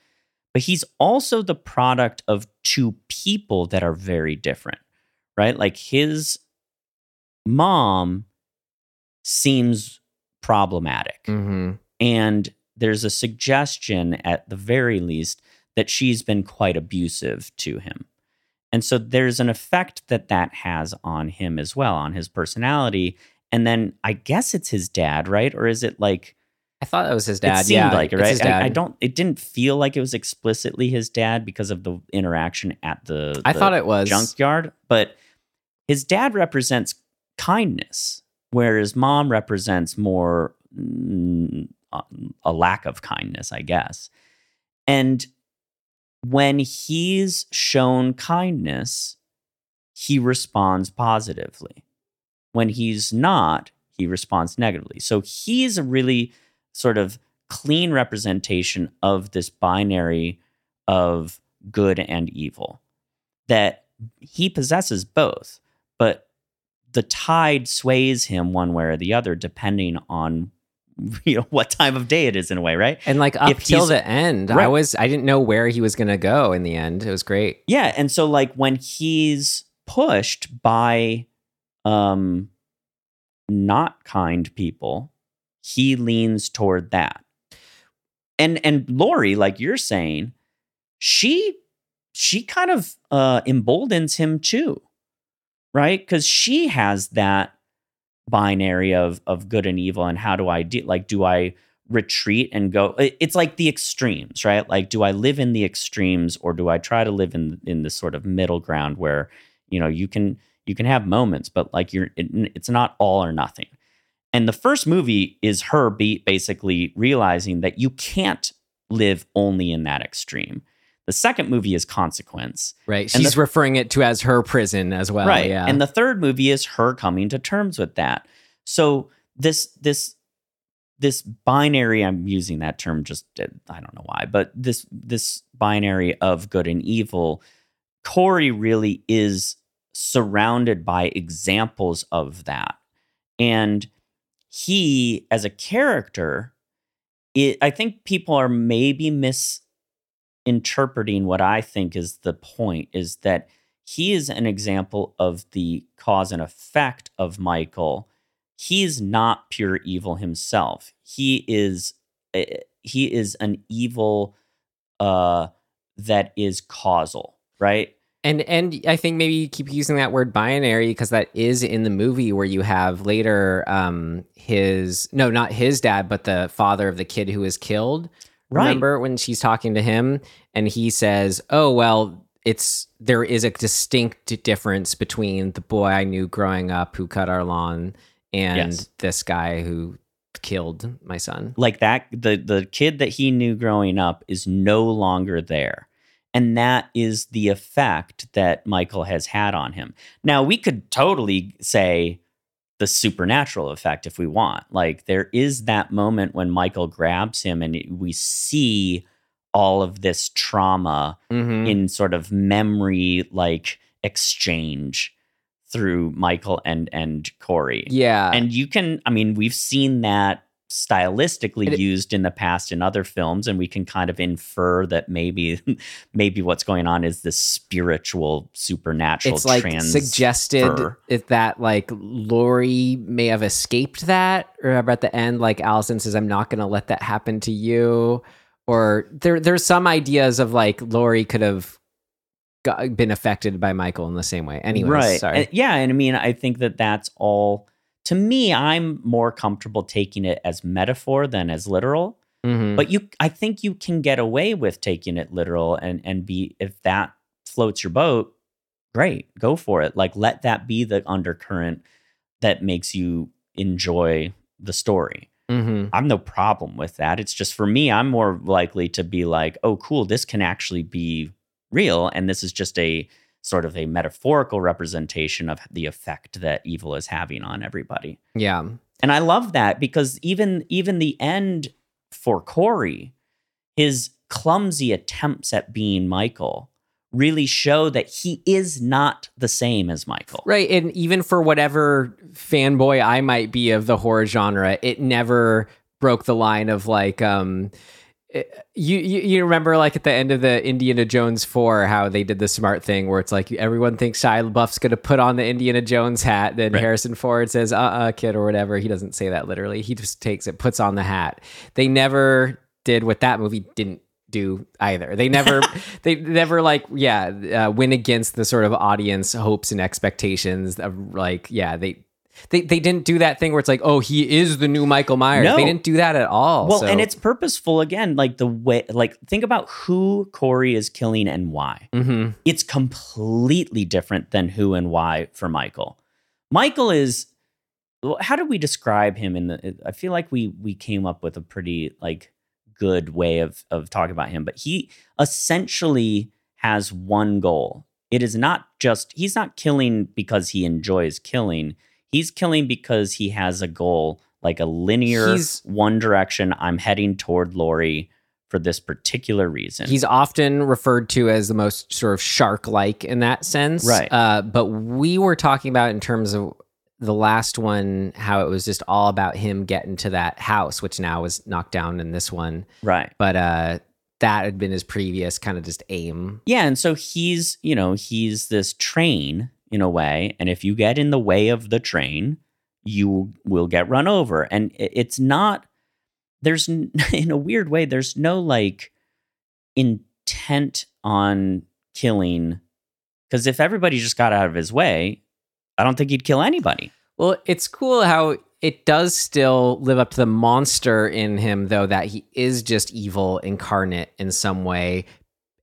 But he's also the product of two people that are very different, right? Like his mom seems problematic. hmm And there's a suggestion, at the very least, that she's been quite abusive to him. And so there's an effect that that has on him as well, on his personality. And then I guess it's his dad, right? Or is it like, I thought that was his dad. it seemed yeah, like it, right? dad. I, I don't, it didn't feel like it was explicitly his dad because of the interaction at the, I the thought it was junkyard, but his dad represents kindness, whereas mom represents more mm, a- a lack of kindness, I guess. And when he's shown kindness, he responds positively. When he's not, he responds negatively. So he's a really sort of clean representation of this binary of good and evil that he possesses both, but the tide sways him one way or the other depending on you know what time of day it is in a way, right? And like up if till the end, I Right. was I didn't know where he was gonna go in the end. It was great. Yeah, and so like when he's pushed by um not kind people, he leans toward that. And and Laurie, like you're saying, she she kind of uh emboldens him too. Right? Cuz she has that binary of of good and evil and how do I do like do I retreat and go it's like the extremes right? Like do i live in the extremes or do i try to live in in this sort of middle ground where you know you can you can have moments but like you're it, it's not all or nothing. And the first movie is her basically realizing that you can't live only in that extreme the second movie is consequence Right. She's the- referring it to as her prison as well. right Yeah. and the third movie is her coming to terms with that so this this this binary i'm using that term just uh, i don't know why but this this binary of good and evil corey really is surrounded by examples of that and he as a character it, i think people are maybe misinterpreting what i think is the point is that he is an example of the cause and effect of Michael he's not pure evil himself. He is eh, he is an evil uh that is causal, right? And and I think maybe you keep using that word binary because that is in the movie where you have later um his no not his dad but the father of the kid who is killed. Right. Remember when she's talking to him and he says, "Oh well, it's there is a distinct difference between the boy I knew growing up who cut our lawn and Yes. this guy who killed my son." like that the the kid that he knew growing up is no longer there and that is the effect that michael has had on him now we could totally say the supernatural effect if we want like there is that moment when michael grabs him and we see all of this trauma Mhm. in sort of memory like exchange through michael and and corey Yeah. and you can i mean we've seen that stylistically It- used in the past in other films and we can kind of infer that maybe maybe what's going on is this spiritual supernatural it's like transfer. suggested if that like Laurie may have escaped that. Remember at the end, like Allison says, "I'm not going to let that happen to you." Or there, there's some ideas of like Laurie could have got, been affected by Michael in the same way. Anyways, right sorry. And- yeah and i mean i think that that's all to me i'm more comfortable taking it as metaphor than as literal Mhm. but you i think you can get away with taking it literal and and be if that floats your boat great go for it like let that be the undercurrent that makes you enjoy the story Mhm. i'm no problem with that it's just for me i'm more likely to be like oh cool this can actually be real and this is just a sort of a metaphorical representation of the effect that evil is having on everybody yeah. and I love that because even even the end for Corey, his clumsy attempts at being Michael really show that he is not the same as Michael. Right. And even for whatever fanboy I might be of the horror genre, it never broke the line of like, um, you, you you remember like at the end of the Indiana Jones 4 how they did the smart thing where it's like everyone thinks Shia LaBeouf's going to put on the Indiana Jones hat then Right. Harrison Ford says uh-uh kid or whatever. He doesn't say that literally. He just takes it puts on the hat. They never did what that movie didn't do either. They never they never like yeah uh, win against the sort of audience hopes and expectations of like yeah they they they didn't do that thing where it's like oh he is the new Michael Myers No. they didn't do that at all Well, so- and it's purposeful again, like the way like think about who Corey is killing and why. Mhm. It's completely different than who and why for Michael. Michael is how did we describe him in the I feel like we we came up with a pretty like good way of of talking about him, but he essentially has one goal. It is not just he's not killing because he enjoys killing. He's killing because he has a goal, like a linear He's- one direction. I'm heading toward Laurie for this particular reason. He's often referred to as the most sort of shark like in that sense. Right. Uh, but we were talking about in terms of the last one, how it was just all about him getting to that house, which now was knocked down in this one. right. But uh, that had been his previous kind of just aim. Yeah, and so he's, you know, he's this train in a way, and if you get in the way of the train, you will get run over. And it's not there's in a weird way there's no like intent on killing cuz if everybody just got out of his way, I don't think he'd kill anybody. Well, it's cool how it does still live up to the monster in him, though, that he is just evil incarnate in some way.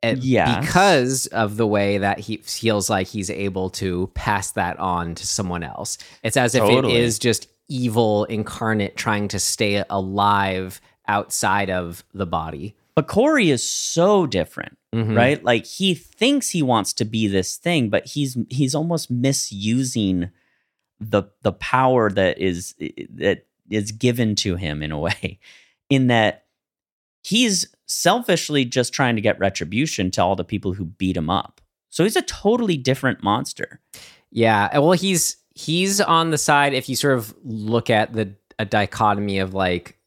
And Yes. Because of the way that he feels like he's able to pass that on to someone else. It's as if Totally. it is just evil incarnate trying to stay alive outside of the body. But Corey is so different. Mhm. right like he thinks he wants to be this thing but he's he's almost misusing the the power that is that is given to him in a way in that he's selfishly just trying to get retribution to all the people who beat him up so he's a totally different monster Yeah. Well, he's he's on the side if you sort of look at the a dichotomy of like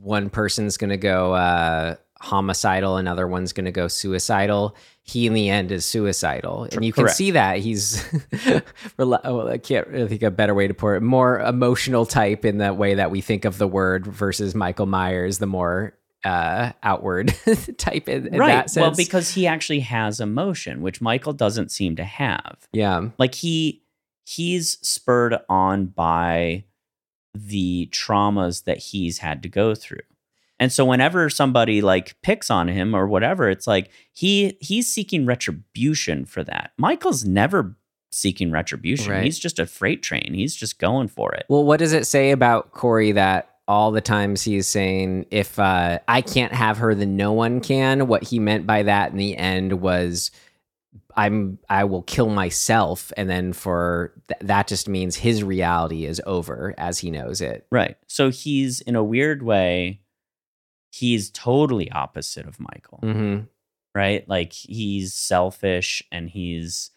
one person's going to go uh homicidal, another one's going to go suicidal. He, in the end, is suicidal, and you can see that he's. oh, I can't really think of a better way to put it. More emotional type in the way that we think of the word versus Michael Myers, the more uh, outward type in, in right. that sense. Well, because he actually has emotion, which Michael doesn't seem to have. yeah, Like he he's spurred on by the traumas that he's had to go through. And so whenever somebody like picks on him or whatever, it's like he he's seeking retribution for that. Michael's never seeking retribution. Right. He's just a freight train. He's just going for it. Well, what does it say about Corey that all the times he's saying, if uh, I can't have her, then no one can? What he meant by that in the end was, I'm I will kill myself, and then for th- that just means his reality is over as he knows it. Right. So he's in a weird way, he's totally opposite of Michael. Mm-hmm. right? Like he's selfish and he's,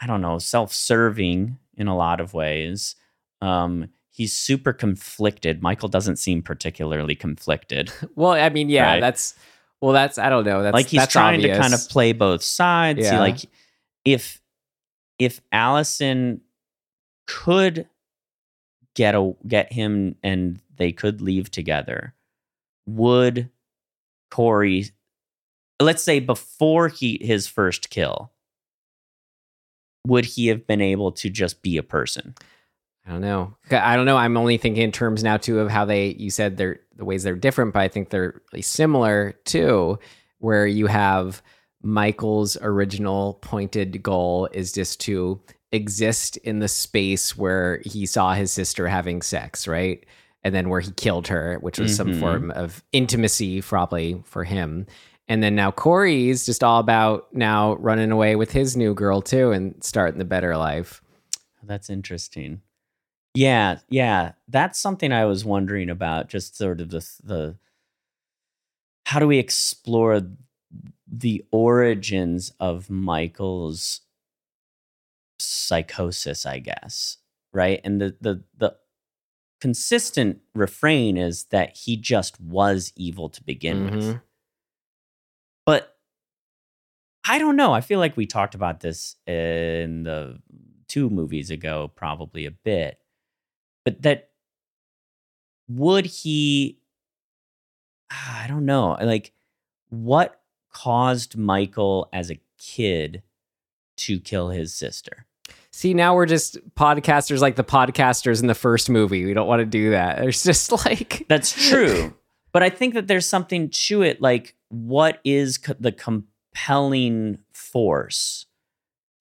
I don't know, self serving in a lot of ways. Um, he's super conflicted. Michael doesn't seem particularly conflicted. Well, I mean, yeah, Right. that's well, that's I don't know. That's like he's that's trying to kind of play both sides. He, like if if Allison could get a get him and they could leave together, would Corey let's say before he his first kill, would he have been able to just be a person? I don't know. I don't know. I'm only thinking in terms now too of how they. You said they're the ways they're different, but I think they're really similar too. Where you have Michael's original pointed goal is just to exist in the space where he saw his sister having sex, right? And then where he killed her, which was some Mhm. form of intimacy, probably for him. And then now Corey's just all about now running away with his new girl too and starting the better life. That's interesting. Yeah, yeah, that's something I was wondering about. Just sort of the the how do we explore the origins of Michael's psychosis? I guess right, and the the the consistent refrain is that he just was evil to begin with. Mhm. But I don't know. I feel like we talked about this in the two movies ago, probably a bit. But that would he ah, I don't know. Like what caused Michael as a kid to kill his sister? See, now we're just podcasters like the podcasters in the first movie. We don't want to do that. It's just like That's true. but I think that there's something to it. Like, what is co- the compelling force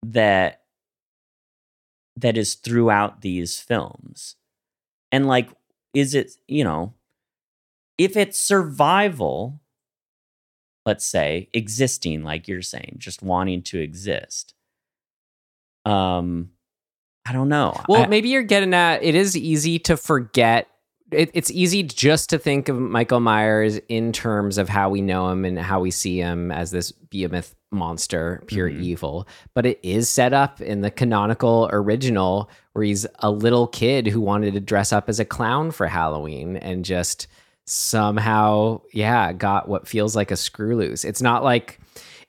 that that is throughout these films? And like, is it you know, if it's survival, let's say existing, like you're saying, just wanting to exist. Um, I don't know. Well, I- maybe you're getting at it is easy to forget. It, it's easy just to think of Michael Myers in terms of how we know him and how we see him as this behemoth monster, pure Mhm. evil. But it is set up in the canonical original where he's a little kid who wanted to dress up as a clown for Halloween and just somehow, yeah, got what feels like a screw loose. It's not like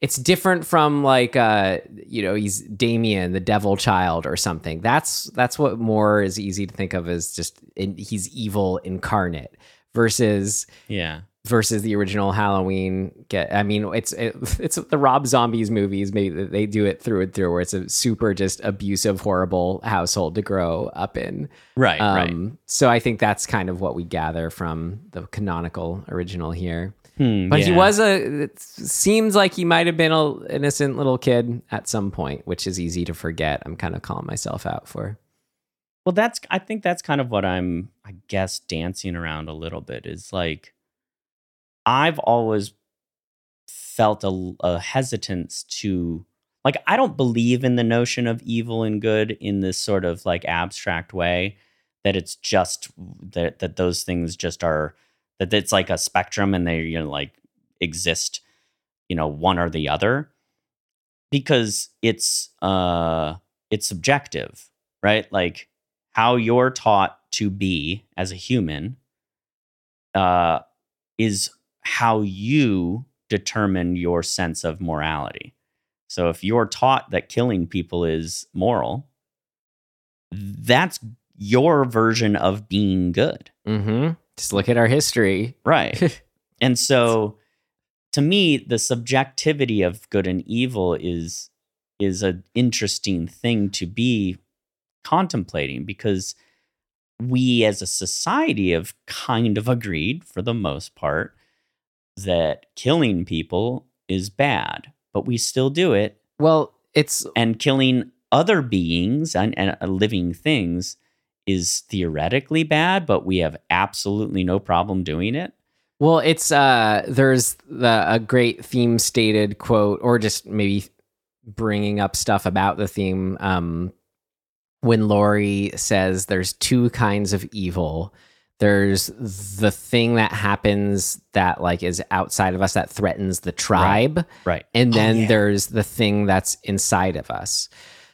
it's different from like uh you know he's Damien the devil child or something that's that's what more is easy to think of as just in, he's evil incarnate versus yeah. versus the original Halloween get I mean it's it, it's the Rob Zombies movies maybe they do it through and through where it's a super just abusive horrible household to grow up in Right. right. um so I think that's kind of what we gather from the canonical original here Hmm, but he was a. It seems like he might have been a innocent little kid at some point, which is easy to forget. I'm kind of calling myself out for. Well, that's I think that's kind of what I'm I guess dancing around a little bit is like I've always felt a, a hesitance to like I don't believe in the notion of evil and good in this sort of like abstract way that it's just that that those things just are that it's like a spectrum and they you know like exist you know one or the other because it's uh it's subjective right like how you're taught to be as a human uh, is how you determine your sense of morality. So if you're taught that killing people is moral, that's your version of being good. Mm-hmm. Just look at our history. Right. and so to me, the subjectivity of good and evil is is an interesting thing to be contemplating because we as a society have kind of agreed for the most part that killing people is bad, but we still do it. Well, it's And killing other beings and, and uh, living things is theoretically bad, but we have absolutely no problem doing it. well, it's uh there's the a great theme stated quote or just maybe bringing up stuff about the theme um when Laurie says there's two kinds of evil. There's the thing that happens that like is outside of us that threatens the tribe. Right. and Oh, then yeah. there's the thing that's inside of us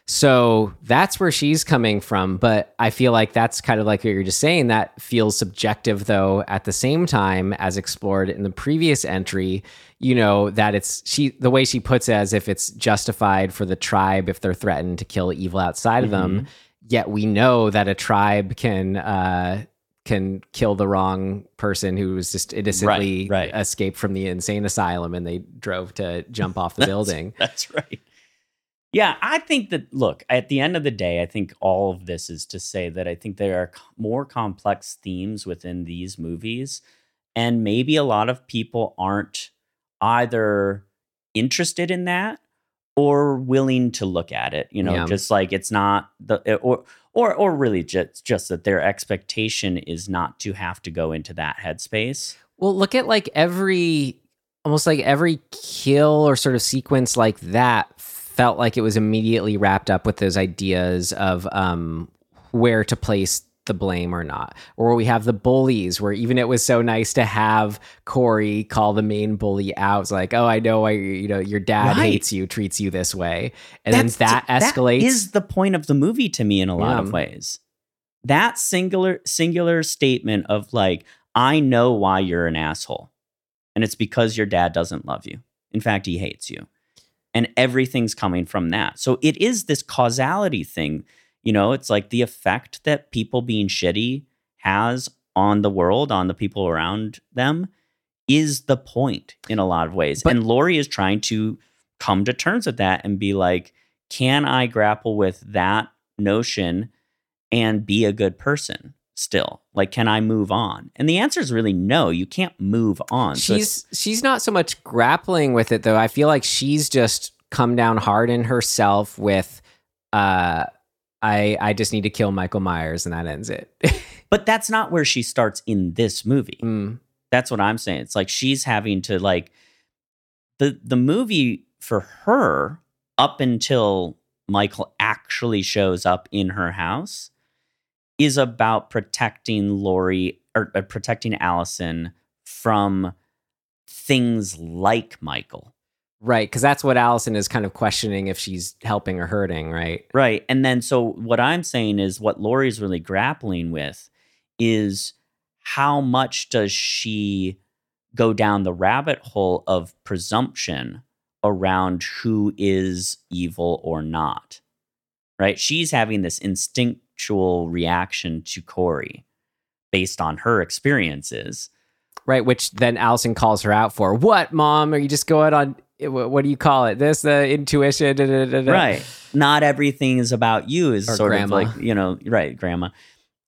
so that's where she's coming from but i feel like that's kind of like what you're just saying that feels subjective though at the same time as explored in the previous entry you know that it's she the way she puts it as if it's justified for the tribe if they're threatened to kill evil outside of Mm-hmm. them yet we know that a tribe can uh can kill the wrong person who was just innocently right. escaped from the insane asylum and they drove to jump off the building. That's right. Yeah, I think that, look, at the end of the day, I think all of this is to say that I think there are more complex themes within these movies. And maybe a lot of people aren't either interested in that or willing to look at it. You know, Yeah. just like it's not the, eh, or, or, or really just, just that their expectation is not to have to go into that headspace. Well, look at like every almost like every kill or sort of sequence like that felt like it was immediately wrapped up with those ideas of um where to place the blame or not. Or we have the bullies where even it was so nice to have Corey call the main bully out. It's like, oh, I know why you know your dad Right. hates you, treats you this way. And That's- then that escalates. That is the point of the movie to me in a lot of ways. That singular singular statement of like, I know why you're an asshole. And it's because your dad doesn't love you. In fact, he hates you. And everything's coming from that. So it is this causality thing. You know, it's like the effect that people being shitty has on the world, on the people around them, is the point in a lot of ways. But- and Laurie is trying to come to terms with that and be like, can I grapple with that notion and be a good person still? Like, can I move on? And the answer is really no, you can't move on. So she's she's not so much grappling with it though. I feel like she's just come down hard in herself with uh I I just need to kill Michael Myers and that ends it. but that's not where she starts in this movie. Mm, That's what I'm saying. It's like she's having to like the the movie for her up until Michael actually shows up in her house is about protecting Laurie or, uh, protecting Allison from things like Michael. right, because that's what Allison is kind of questioning if she's helping or hurting, right? Right. And then so what I'm saying is what Laurie's really grappling with is how much does she go down the rabbit hole of presumption around who is evil or not. Right? She's having this instinctual reaction to Corey based on her experiences. Right, which then Allison calls her out for. What, mom? Are you just going on eh, what, do you call it? This the intuition da, da, da. right not everything is about you is Or sort grandma. of like you know right grandma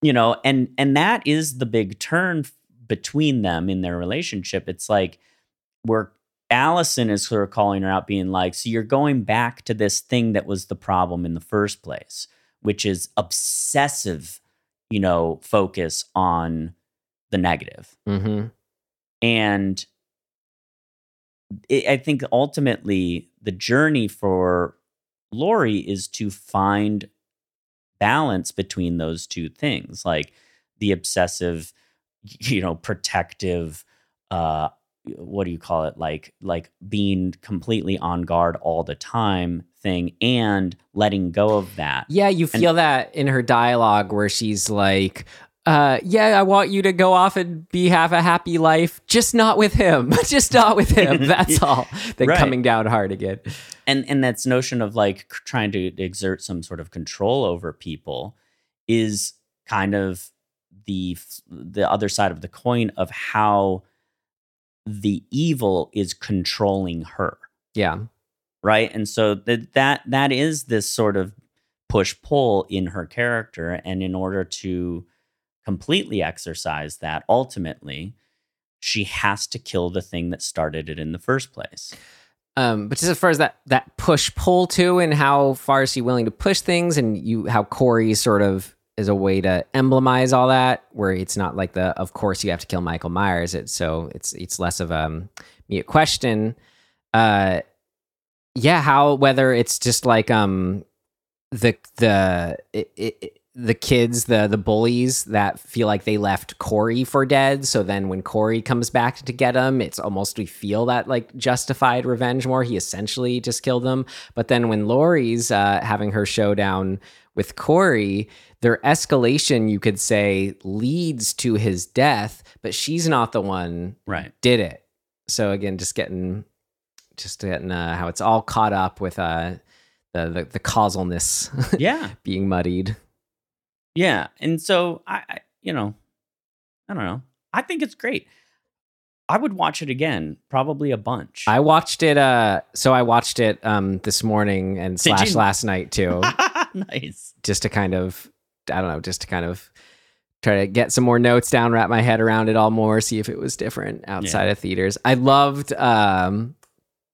you know and and that is the big turn between them in their relationship it's like where allison is sort of calling her out being like so you're going back to this thing that was the problem in the first place which is obsessive you know focus on the negative Mm-hmm. and it, I think ultimately the journey for Laurie is to find balance between those two things, like the obsessive, you know, protective, uh, what do you call it? Like, like being completely on guard all the time thing and letting go of that. Yeah, you feel that in her dialogue where she's like, uh, yeah, I want you to go off and be have a happy life, just not with him. just not with him. That's all. Then Right. coming down hard again. and and that's notion of like trying to exert some sort of control over people is kind of the the other side of the coin of how the evil is controlling her Yeah. Right and so that that that is this sort of push pull in her character and in order to completely exercise that ultimately she has to kill the thing that started it in the first place Um, but just as far as that that push pull too, and how far is he willing to push things, and you how Corey sort of is a way to emblemize all that, where it's not like the of course you have to kill Michael Myers. It's so it's it's less of a me a question. Uh, yeah, how whether it's just like um the the it, it, the kids the the bullies that feel like they left Corey for dead so then when Corey comes back to get him it's almost we feel that like justified revenge more. He essentially just killed them but then when Laurie's uh, having her showdown with Corey their escalation you could say leads to his death but she's not the one right. did it. So again, just getting, just getting uh, how it's all caught up with uh, the the, the causalness yeah being muddied. Yeah, and so I, I, you know, I don't know. I think it's great. I would watch it again, probably a bunch. I watched it. Uh, so I watched it um this morning and Did slash you? last night too, nice. just to kind of, I don't know, just to kind of try to get some more notes down, wrap my head around it all more, see if it was different outside of theaters. I loved um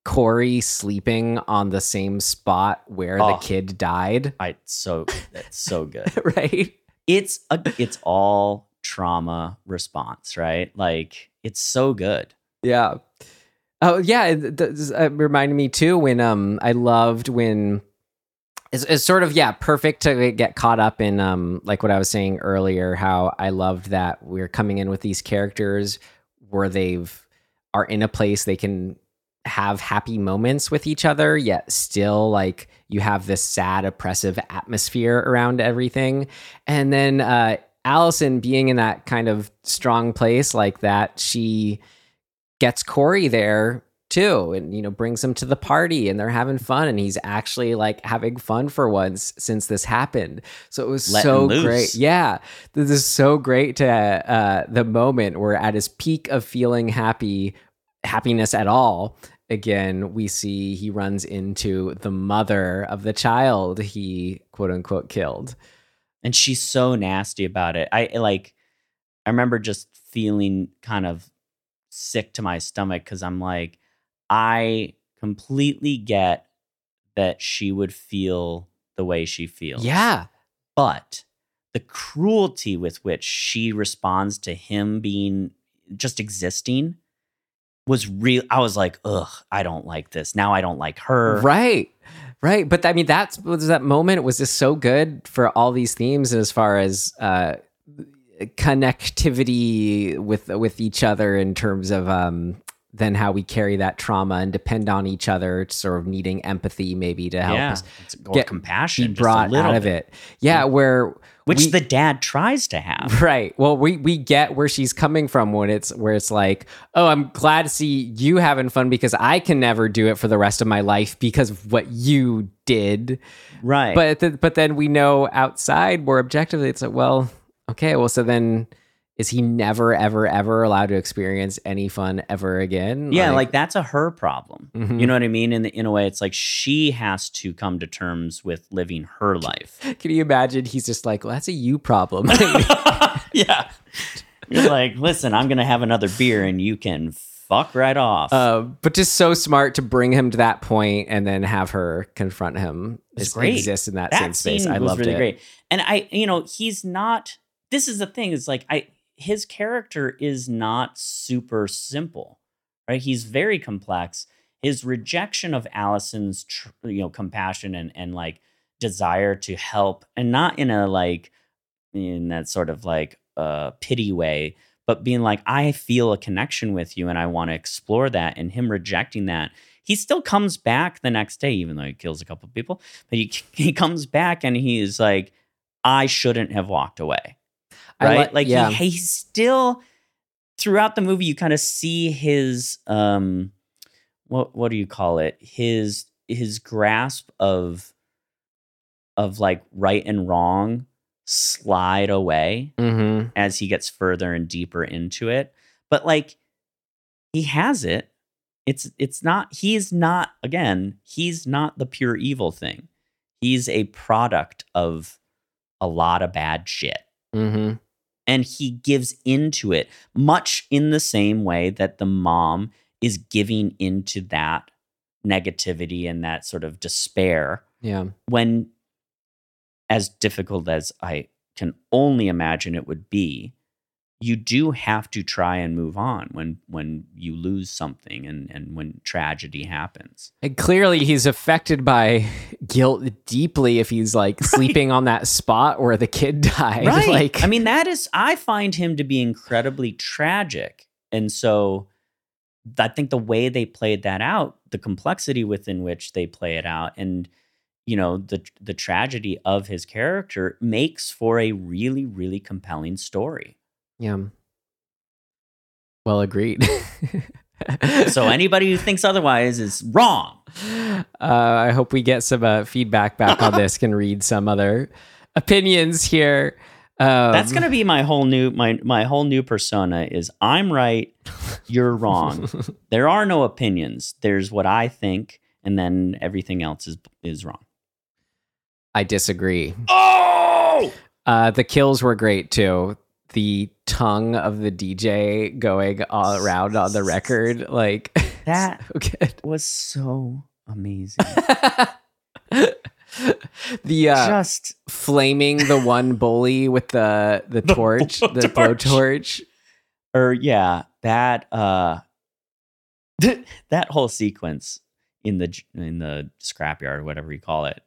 Corey sleeping on the same spot where Oh. the kid died. I so that's so good. right. It's a it's all trauma response, right? Like it's so good. Yeah. Oh yeah, it, th- it reminded me too when um I loved when it's, it's sort of yeah perfect to get caught up in um like what I was saying earlier how I loved that we're coming in with these characters where they've are in a place they can have happy moments with each other yet still like you have this sad oppressive atmosphere around everything. And then uh Allison being in that kind of strong place like that she gets Corey there too and you know brings him to the party and they're having fun and he's actually like having fun for once since this happened. So it was Letting so loose. great. Yeah. This is so great to uh the moment where at his peak of feeling happy happiness at all again we see he runs into the mother of the child he quote unquote killed and she's so nasty about it. I like I remember just feeling kind of sick to my stomach cuz I'm like I completely get that she would feel the way she feels. yeah But the cruelty with which she responds to him being just existing was real I was like, "Ugh, I don't like this. Now I don't like her." Right. Right. But I mean, that's was that moment was just so good for all these themes as far as uh connectivity with with each other in terms of um then how we carry that trauma and depend on each other, sort of needing empathy maybe to help yeah. us get- compassion be brought out of bit. it. Yeah, where which we- the dad tries to have. Right. Well, we we get where she's coming from when it's where it's like, oh, I'm glad to see you having fun because I can never do it for the rest of my life because of what you did. Right. But th- but then we know outside more objectively, it's like, well, okay, well, so then is he never ever ever allowed to experience any fun ever again? yeah, like, that's a her problem. Mhm. You know what I mean? In the, in a way, it's like she has to come to terms with living her life. can you imagine? He's just like, well, that's a you problem. yeah. You're like, listen, I'm gonna have another beer and you can fuck right off. Uh, but just so smart to bring him to that point and then have her confront him. It's great. Exist in that, same that space. I loved really it. great. And I, you know, he's not. This is the thing. Is like I, his character is not super simple, right? He's very complex. His rejection of Allison's, tr- you know, compassion and and like desire to help, and not in a like in that sort of like uh pity way, but being like, I feel a connection with you and I want to explore that, and him rejecting that. He still comes back the next day, even though he kills a couple of people. But he he comes back and he is like, I shouldn't have walked away. Right? li- like yeah. he, he's still throughout the movie. You kind of see his um, what what do you call it? His his grasp of of like right and wrong slide away Mm-hmm. as he gets further and deeper into it. But like he has it. It's it's not he's not again, he's not the pure evil thing. He's a product of a lot of bad shit. Mm-hmm. And he gives into it much in the same way that the mom is giving into that negativity and that sort of despair Yeah. when as difficult as I can only imagine it would be, you do have to try and move on when when you lose something and and when tragedy happens. And clearly, he's affected by guilt deeply if he's like sleeping on that spot where the kid died. Right. Like, I mean, that is I find him to be incredibly tragic. And so I think the way they played that out, the complexity within which they play it out, and you know, the the tragedy of his character makes for a really, really compelling story. Yeah. Well, agreed. So anybody who thinks otherwise is wrong. uh, I hope we get some uh, feedback back on this. Can read some other opinions here. Um, That's gonna be my whole new my my whole new persona is I'm right, you're wrong. there are no opinions. There's what I think, and then everything else is is wrong. I disagree. Oh, Uh, the kills were great too. The tongue of the DJ going all around on the record, like That- so was so amazing. the uh, Just flaming the one bully with the the torch, the blowtorch. or yeah, that uh, that whole sequence in the in the scrapyard, whatever you call it,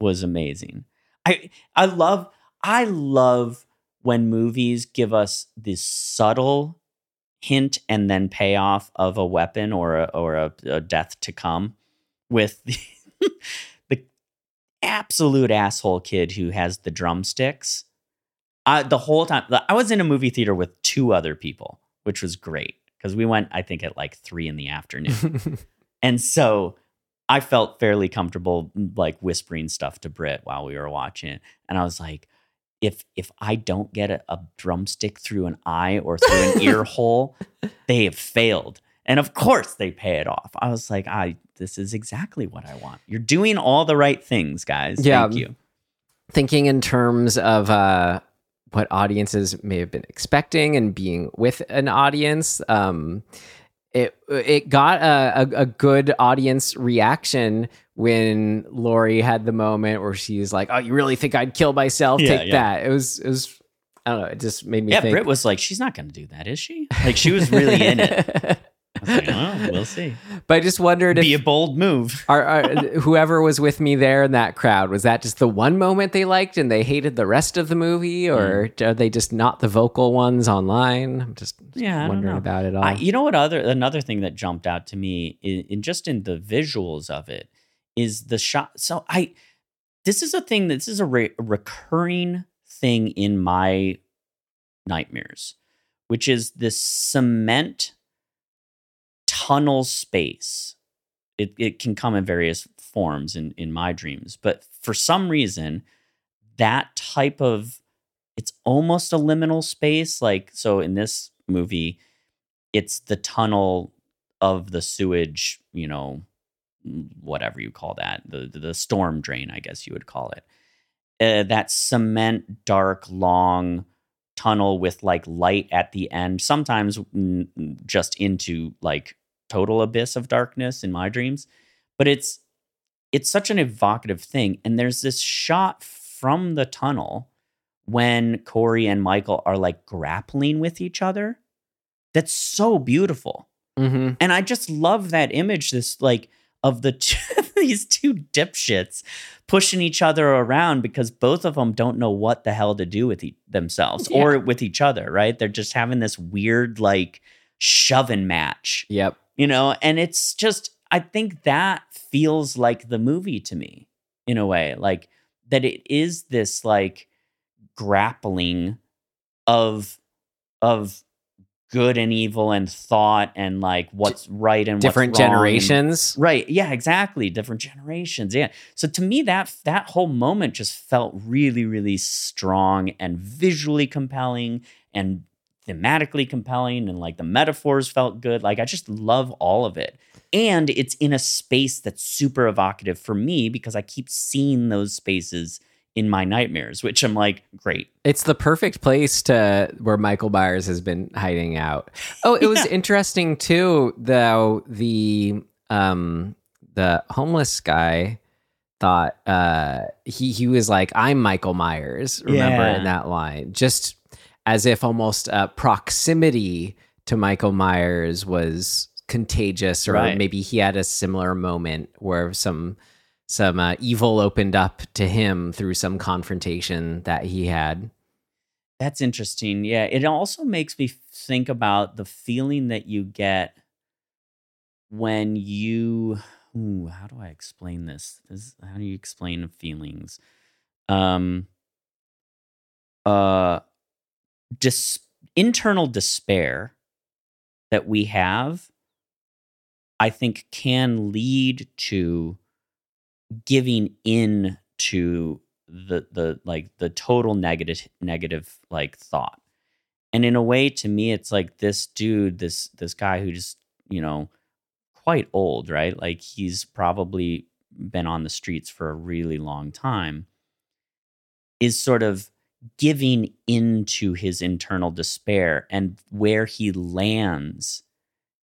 was amazing. I I love I love when movies give us this subtle hint and then payoff of a weapon or a, or a, a death to come with the, the absolute asshole kid who has the drumsticks. I, the whole time, I was in a movie theater with two other people, which was great because we went, I think, at like three in the afternoon. and so I felt fairly comfortable, like whispering stuff to Britt while we were watching. And I was like, if if I don't get a, a drumstick through an eye or through an ear hole, they have failed. And of course they pay it off. I was like, I this is exactly what I want. You're doing all the right things, guys. Yeah. Thank you. Thinking in terms of uh, what audiences may have been expecting and being with an audience, um, it it got a, a, a good audience reaction when Laurie had the moment where she's like, "Oh, you really think I'd kill myself? Yeah, Take yeah. that." It was it was I don't know. It just made me Yeah, think. Britt was like, she's not gonna do that, is she? Like she was really in it. I was like, oh, we'll see. but I just wondered Be a bold move. are, are, whoever was with me there in that crowd was that just the one moment they liked and they hated the rest of the movie, mm. or are they just not the vocal ones online? I'm just, Yeah, wondering about it all. I, you know what other another thing that jumped out to me in, in just in the visuals of it is the shot. So I this is a thing. This is a re- recurring thing in my nightmares, which is this cement tunnel space. It it can come in various forms in in my dreams, but for some reason, that type of it's almost a liminal space. Like so, in this movie, it's the tunnel of the sewage. You know, whatever you call that, the the, storm drain, I guess you would call it. Uh, that cement, dark, long tunnel with like light at the end. Sometimes just into like total abyss of darkness in my dreams, but it's it's such an evocative thing. And there's this shot from the tunnel when Corey and Michael are like grappling with each other. That's so beautiful. hmm And I just love that image, this like of the two, these two dipshits pushing each other around because both of them don't know what the hell to do with e- themselves or with each other, right? They're just having this weird like shoving match, Yep. you know? And it's just, I think that feels like the movie to me in a way, like that it is this like grappling of of good and evil and thought and like what's right and Different what's wrong and- generations. Right. Yeah, exactly. Different generations. Yeah. So to me that that whole moment just felt really really strong and visually compelling and thematically compelling and like the metaphors felt good. Like I just love all of it. And it's in a space that's super evocative for me because I keep seeing those spaces in my nightmares, which I'm like, great. It's the perfect place to where Michael Myers has been hiding out. Oh, it was interesting too, though the um the homeless guy thought uh he he was like, I'm Michael Myers, remember Yeah. in that line. Just as if almost uh proximity to Michael Myers was contagious, or Right. maybe he had a similar moment where some some uh, evil opened up to him through some confrontation that he had. That's interesting. Yeah. It also makes me think about the feeling that you get when you ooh, how do I explain this? this how do you explain feelings? Um uh dis- internal despair that we have I think can lead to giving in to the the like the total negative negative like thought. And in a way to me it's like this dude this this guy who just you know quite old right? Like he's probably been on the streets for a really long time is sort of giving into his internal despair. And where he lands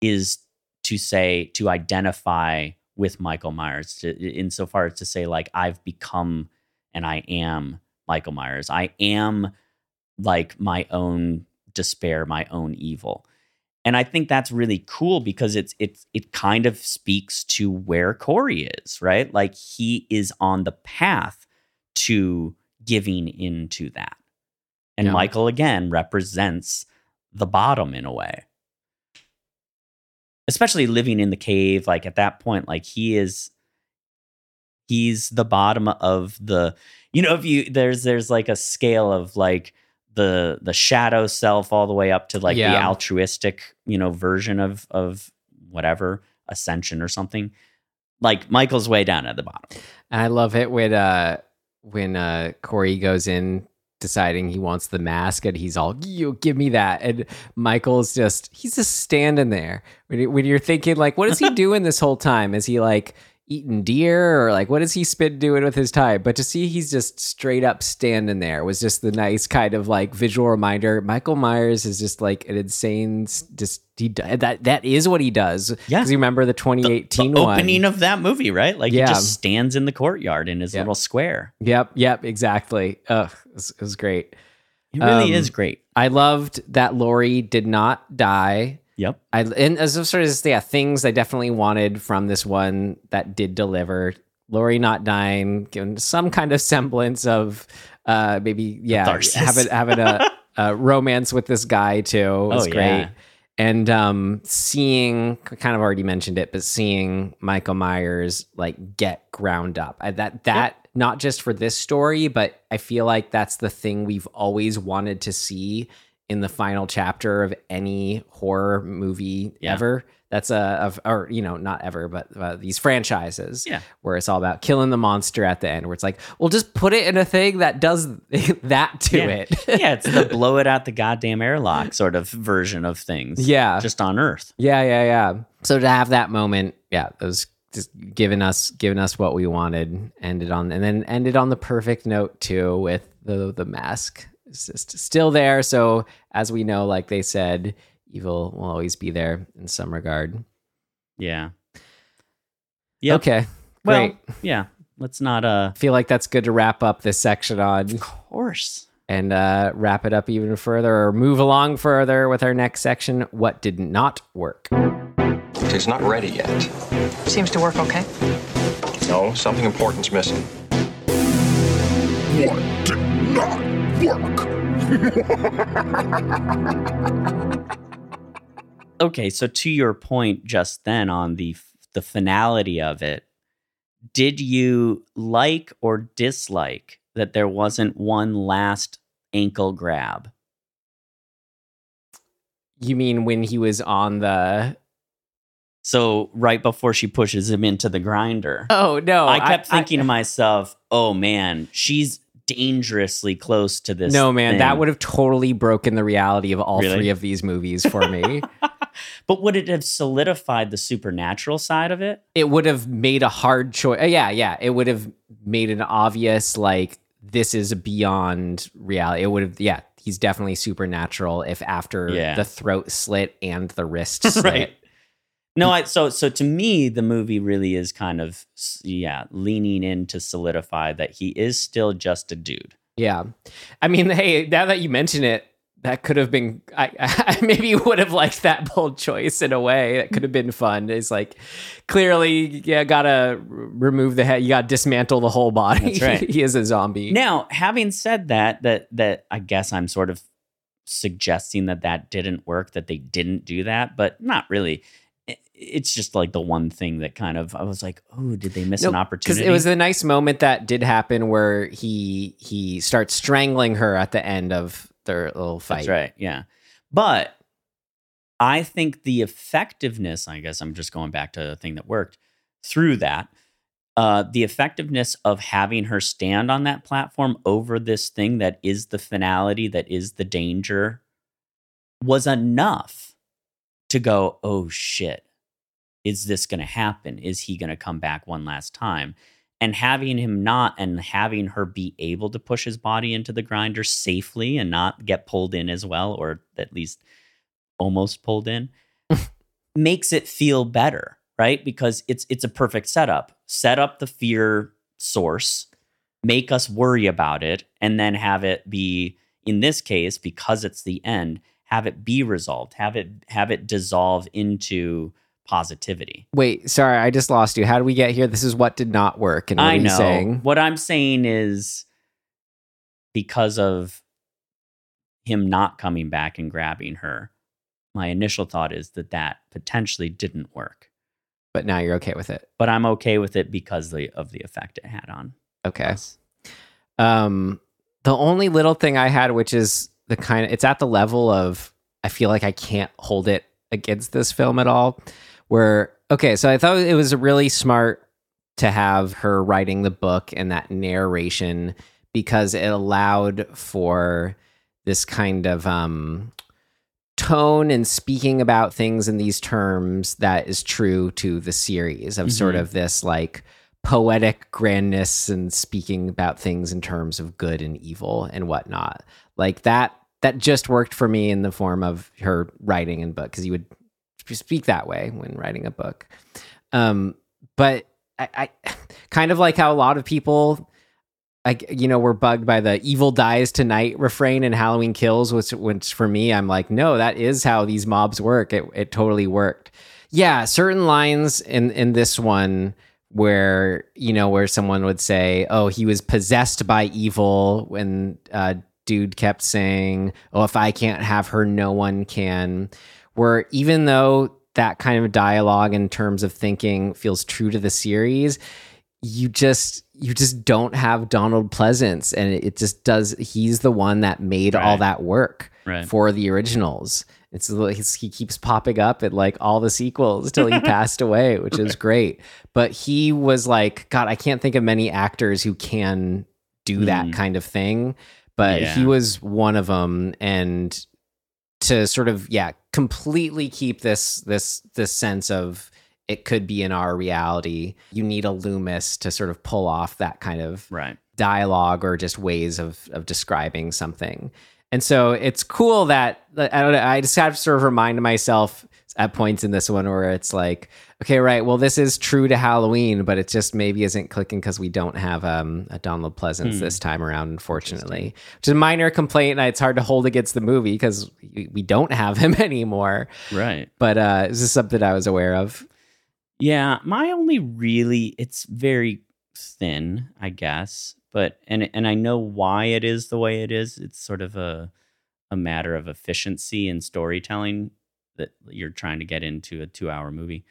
is to say to identify with Michael Myers to, insofar as to say like I've become and I am Michael Myers. I am like my own despair, my own evil. And I think that's really cool because it's it's it kind of speaks to where Corey is, right? Like he is on the path to giving into that. And Yeah. Michael again represents the bottom in a way especially living in the cave like at that point like he is he's the bottom of the you know if you there's there's like a scale of like the the shadow self all the way up to like the altruistic you know version of of whatever ascension or something like michael's way down at the bottom. I love it when uh when uh Corey goes in deciding he wants the mask and he's all you give me that. And Michael's just he's just standing there. When, you- when you're thinking like what is he doing this whole time? Is he like eating deer or like what is he been doing with his time but to see he's just straight up standing there was just the nice kind of like visual reminder Michael Myers is just like an insane just he that that is what he does Yeah. because you remember the the, 2018 the one opening of that movie right like Yeah. he just stands in the courtyard in his Yep. little square Yep, yep, exactly. Ugh, it was, it was great. it really Um, is great I loved that Laurie did not die. Yep I and as of sort of yeah, things I definitely wanted from this one that did deliver. Laurie not dying, given some kind of semblance of uh maybe yeah, Catharsis. having having a, a romance with this guy too was Oh, great. yeah. And um seeing kind of already mentioned it, but seeing Michael Myers like get ground up. I, that that not just for this story, but I feel like that's the thing we've always wanted to see in the final chapter of any horror movie Yeah. ever. That's a of or you know not ever, but uh, these franchises Yeah. where it's all about killing the monster at the end. Where it's like, well, just put it in a thing that does that to yeah. it. yeah, it's the blow it out the goddamn airlock sort of version of things. Yeah. Just on Earth. Yeah, yeah, yeah. So to have that moment, yeah, it was just giving us giving us what we wanted. Ended on and then ended on the perfect note too with the the mask. It's just still there. So as we know, like they said, evil will always be there in some regard. Yeah. Yeah. Okay. Well, Great. yeah. Let's not uh feel like that's good to wrap up this section on of course. and uh, wrap it up even further or move along further with our next section. What did not work? It's not ready yet. Seems to work okay. No, something important's missing. Okay, so to your point just then on the the finality of it, did you like or dislike that there wasn't one last ankle grab You mean when he was on the? So right before she pushes him into the grinder, Oh no! I kept thinking to myself, "Oh man, she's dangerously close to this." no man, that would have totally broken the reality of all Really? three of these movies for me. But would it have solidified the supernatural side of it? it would have made a hard choice. Uh, yeah, yeah. It would have made an obvious like this is beyond reality. It would have. Yeah, he's definitely supernatural. If after Yeah. the throat slit and the wrist slit. Right. No, I so so to me the movie really is kind of yeah, leaning in to solidify that he is still just a dude. Yeah. I mean, hey, now that you mention it, that could have been, I, I maybe would have liked that bold choice in a way. That could have been fun. It's like, clearly, yeah, gotta remove the head. You gotta dismantle the whole body. That's right. he is a zombie. Now, having said that, that that I guess I'm sort of suggesting that that didn't work, that they didn't do that, but not really. It's just like the one thing that kind of I was like, oh, did they miss an opportunity? because it was a nice moment that did happen where he he starts strangling her at the end of their little fight. That's right. Yeah. But I think the effectiveness, I guess I'm just going back to the thing that worked through that. Uh, the effectiveness of having her stand on that platform over this thing that is the finality, that is the danger, was enough to go, oh shit, is this going to happen? Is he going to come back one last time? And having him not and having her be able to push his body into the grinder safely and not get pulled in as well, or at least almost pulled in, makes it feel better, right? Because it's it's a perfect setup. Set up the fear source, make us worry about it, and then have it be, in this case, because it's the end, have it be resolved, have it have it dissolve into positivity. Wait, sorry, I just lost you. How did we get here? This is what did not work. And what I know. saying? What I'm saying is because of him not coming back and grabbing her, my initial thought is that that potentially didn't work. But now you're okay with it. But I'm okay with it because the, of the effect it had on Okay. us. Um, the only little thing I had, which is the kind of, it's at the level of, I feel like I can't hold it against this film at all. Where, okay, so I thought it was really smart to have her writing the book and that narration because it allowed for this kind of, um, tone and speaking about things in these terms that is true to the series of sort Mhm. of this like poetic grandness and speaking about things in terms of good and evil and whatnot. Like that that just worked for me in the form of her writing and book because you would speak that way when writing a book. Um, but I, I kind of like how a lot of people like you know were bugged by the evil dies tonight refrain in halloween kills which which for me i'm like no that is how these mobs work. It, it totally worked. Yeah certain lines in in this one where you know where someone would say oh he was possessed by evil when uh dude kept saying oh if i can't have her no one can where even though that kind of dialogue in terms of thinking feels true to the series you just you just don't have Donald Pleasence. And it, just does he's the one that made all that work Right. for the originals. It's like he keeps popping up at like all the sequels till he passed away which is great. But he was like god I can't think of many actors who can do that Mm. kind of thing. But he was one of them and to sort of yeah completely keep this this this sense of it could be in our reality you need a loomis to sort of pull off that kind of Right. dialogue or just ways of of describing something and so it's cool that i don't know i just have to sort of remind myself at points in this one where it's like okay right well this is true to halloween but it just maybe isn't clicking because we don't have um, a donald pleasence Hmm. this time around unfortunately which is a minor complaint and it's hard to hold against the movie because we we don't have him anymore Right. but uh this is something i was aware of Yeah, my only really it's very thin, I guess. But and and I know why it is the way it is. It's sort of a a matter of efficiency and storytelling that you're trying to get into a 2-hour movie.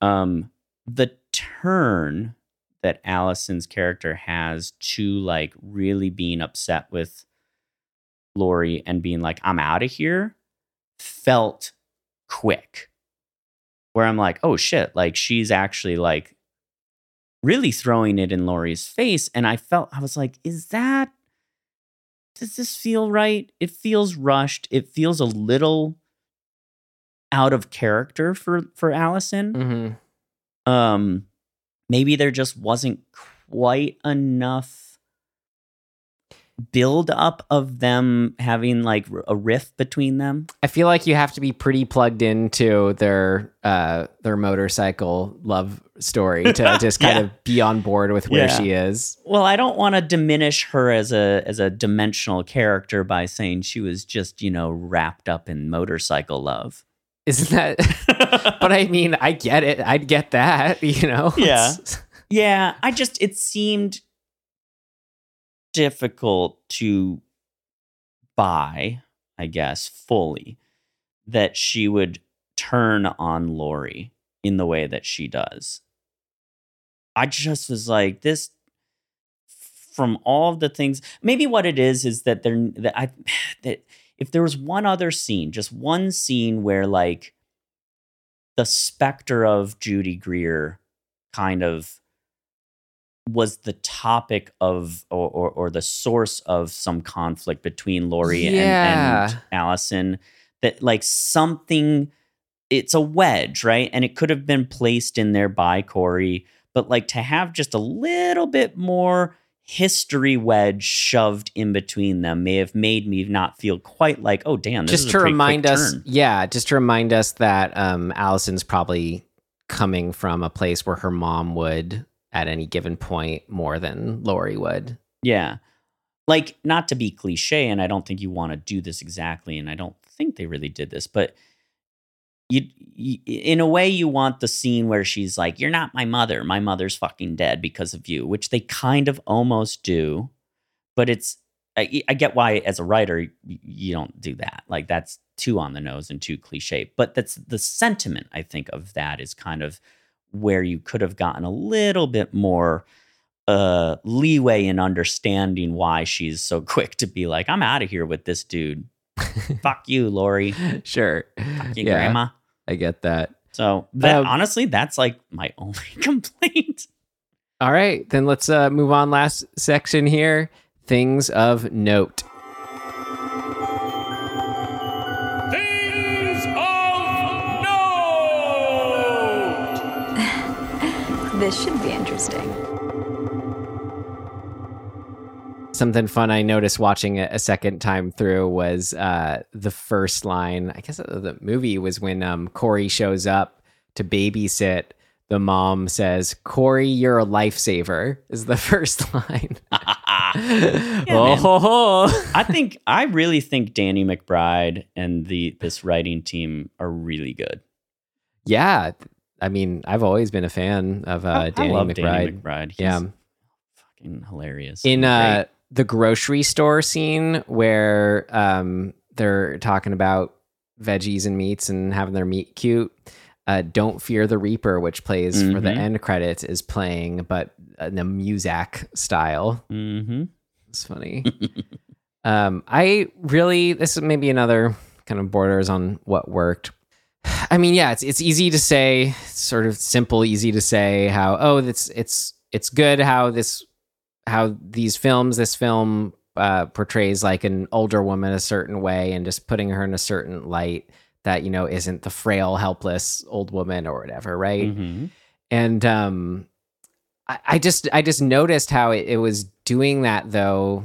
Um the turn that Allison's character has to like really being upset with Laurie and being like I'm out of here felt quick. Where I'm like, oh shit, like she's actually like really throwing it in Laurie's face. And I felt, I was like, is that, does this feel right? It feels rushed. It feels a little out of character for for Allison. Mm-hmm. Um, maybe there just wasn't quite enough build up of them having like a rift between them. I feel like you have to be pretty plugged into their uh their motorcycle love story to just kind Yeah. of be on board with where Yeah. she is. Well, I don't want to diminish her as a as a dimensional character by saying she was just, you know, wrapped up in motorcycle love. Isn't that but I mean, I get it. I'd get that, you know. Yeah. Yeah, I just it seemed difficult to buy, I guess, fully that she would turn on Laurie in the way that she does. I just was like this from all of the things maybe what it is is that they're that I that if there was one other scene, just one scene where like the specter of Judy Greer kind of was the topic of or, or, or the source of some conflict between Laurie and, and Allison that like something it's a wedge, right? And it could have been placed in there by Corey, but like to have just a little bit more history wedge shoved in between them may have made me not feel quite like, oh damn, this just to remind us turn. yeah just to remind us that um allison's probably coming from a place where her mom would at any given point more than laurie would Yeah. Like, not to be cliche, and I don't think you want to do this exactly, and I don't think they really did this, but you, you in a way you want the scene where she's like, You're not my mother. My mother's fucking dead because of you, which they kind of almost do. But it's I, I get why as a writer you don't do that. Like that's too on the nose and too cliche. But that's the sentiment I think of that is kind of where you could have gotten a little bit more uh leeway in understanding why she's so quick to be like, I'm out of here with this dude. Fuck you, Laurie. Fuck sure you, yeah grandma. i get that So that Um, honestly, that's like my only complaint. all right then let's uh move on last section here things of note. things of note This should be interesting. Something fun I noticed watching it a second time through was uh, the first line. I guess the movie was when um, Corey shows up to babysit. The mom says, "Corey, you're a lifesaver." Is the first line. oh, ho, ho. I think I really think Danny McBride and the this writing team are really good. yeah. I mean, I've always been a fan of uh, I- Danny I love McBride. Danny McBride. He's Yeah. fucking hilarious. in uh great. The grocery store scene where um they're talking about veggies and meats and having their meat cute uh don't fear the reaper which plays for the Mhm. end credits is playing but in a muzak style Mhm. it's funny um i really this is maybe another kind of borders on what worked I mean, yeah, it's it's easy to say, sort of simple, easy to say how oh, it's it's it's good how this how these films, this film uh, portrays like an older woman a certain way and just putting her in a certain light that you know isn't the frail, helpless old woman or whatever, right? Mhm. and um I, I just i just noticed how it, it was doing that though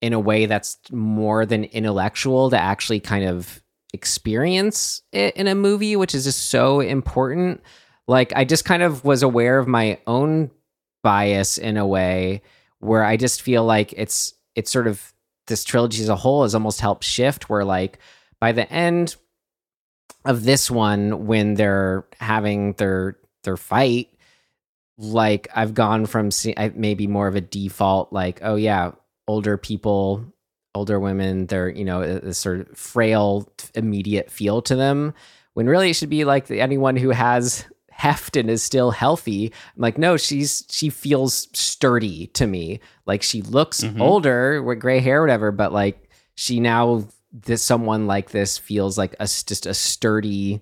in a way that's more than intellectual to actually kind of experience it in a movie which is just so important like i just kind of was aware of my own bias in a way where i just feel like it's it's sort of this trilogy as a whole has almost helped shift where like by the end of this one when they're having their their fight like i've gone from see, maybe more of a default like oh yeah older people older women they're you know a sort of frail immediate feel to them when really it should be like anyone who has heft and is still healthy i'm like no she's she feels sturdy to me like she looks Mhm. older with gray hair whatever but like she now this someone like this feels like a just a sturdy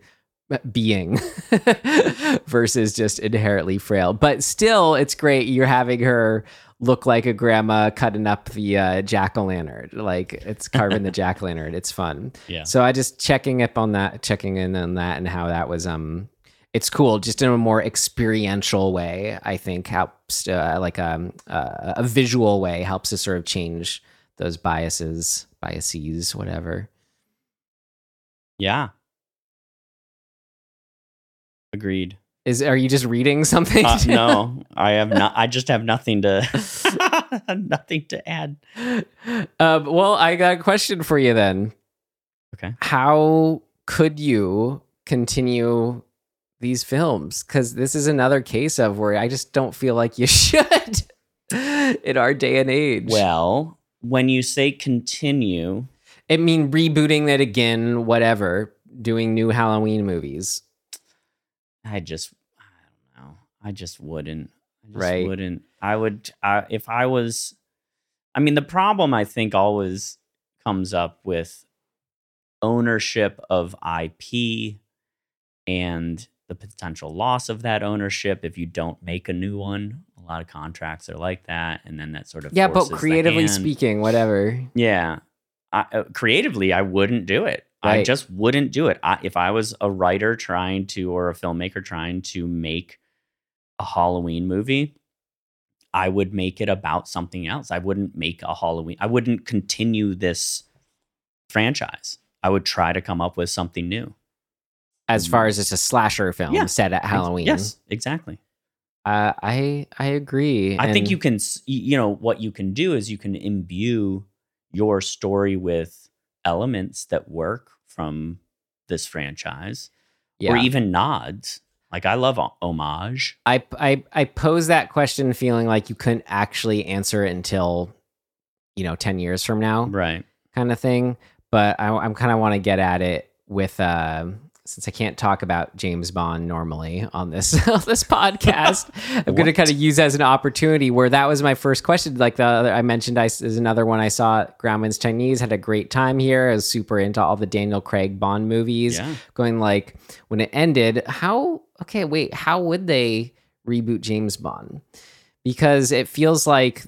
being versus just inherently frail. But still, it's great. You're having her look like a grandma cutting up the uh, jack o' lantern. Like it's carving the jack o' lantern. It's fun. Yeah. So I just checking up on that, checking in on that, and how that was. Um, it's cool, just in a more experiential way. I think helps, uh, like um, uh, a visual way, helps to sort of change those biases, biases, whatever. Yeah. Agreed. Is are you just reading something? Uh, no, I have not. I just have nothing to nothing to add. Um, well, I got a question for you then. Okay. How could you continue these films? Because this is another case of where I just don't feel like you should in our day and age. Well, when you say continue, I mean, rebooting it again, whatever, doing new Halloween movies. I just I don't know. I just wouldn't. I just Right. wouldn't. I would I, if I was I mean the problem I think always comes up with ownership of IP and the potential loss of that ownership if you don't make a new one. A lot of contracts are like that and then that sort of Yeah, but creatively speaking, whatever. Yeah. I, uh, creatively, I wouldn't do it. I just wouldn't do it. I, if I was a writer trying to, or a filmmaker trying to make a Halloween movie, I would make it about something else. I wouldn't make a Halloween. I wouldn't continue this franchise. I would try to come up with something new. As far as it's a slasher film Yeah. set at Halloween. Yes, exactly. Uh, I I agree. I think you can, you know, what you can do is you can imbue your story with elements that work from this franchise yeah. or even nods. Like I love homage. I, I I pose that question feeling like you couldn't actually answer it until you know 10 years from now Right. kind of thing but I, I'm kind of want to get at it with uh, since I can't talk about James Bond normally on this on this podcast I'm going to kind of use as an opportunity where that was my first question. Like the other I mentioned I is another one I saw Grauman's Chinese had a great time here. I was super into all the Daniel Craig Bond movies Yeah. going like when it ended how okay wait how would they reboot james bond? Because it feels like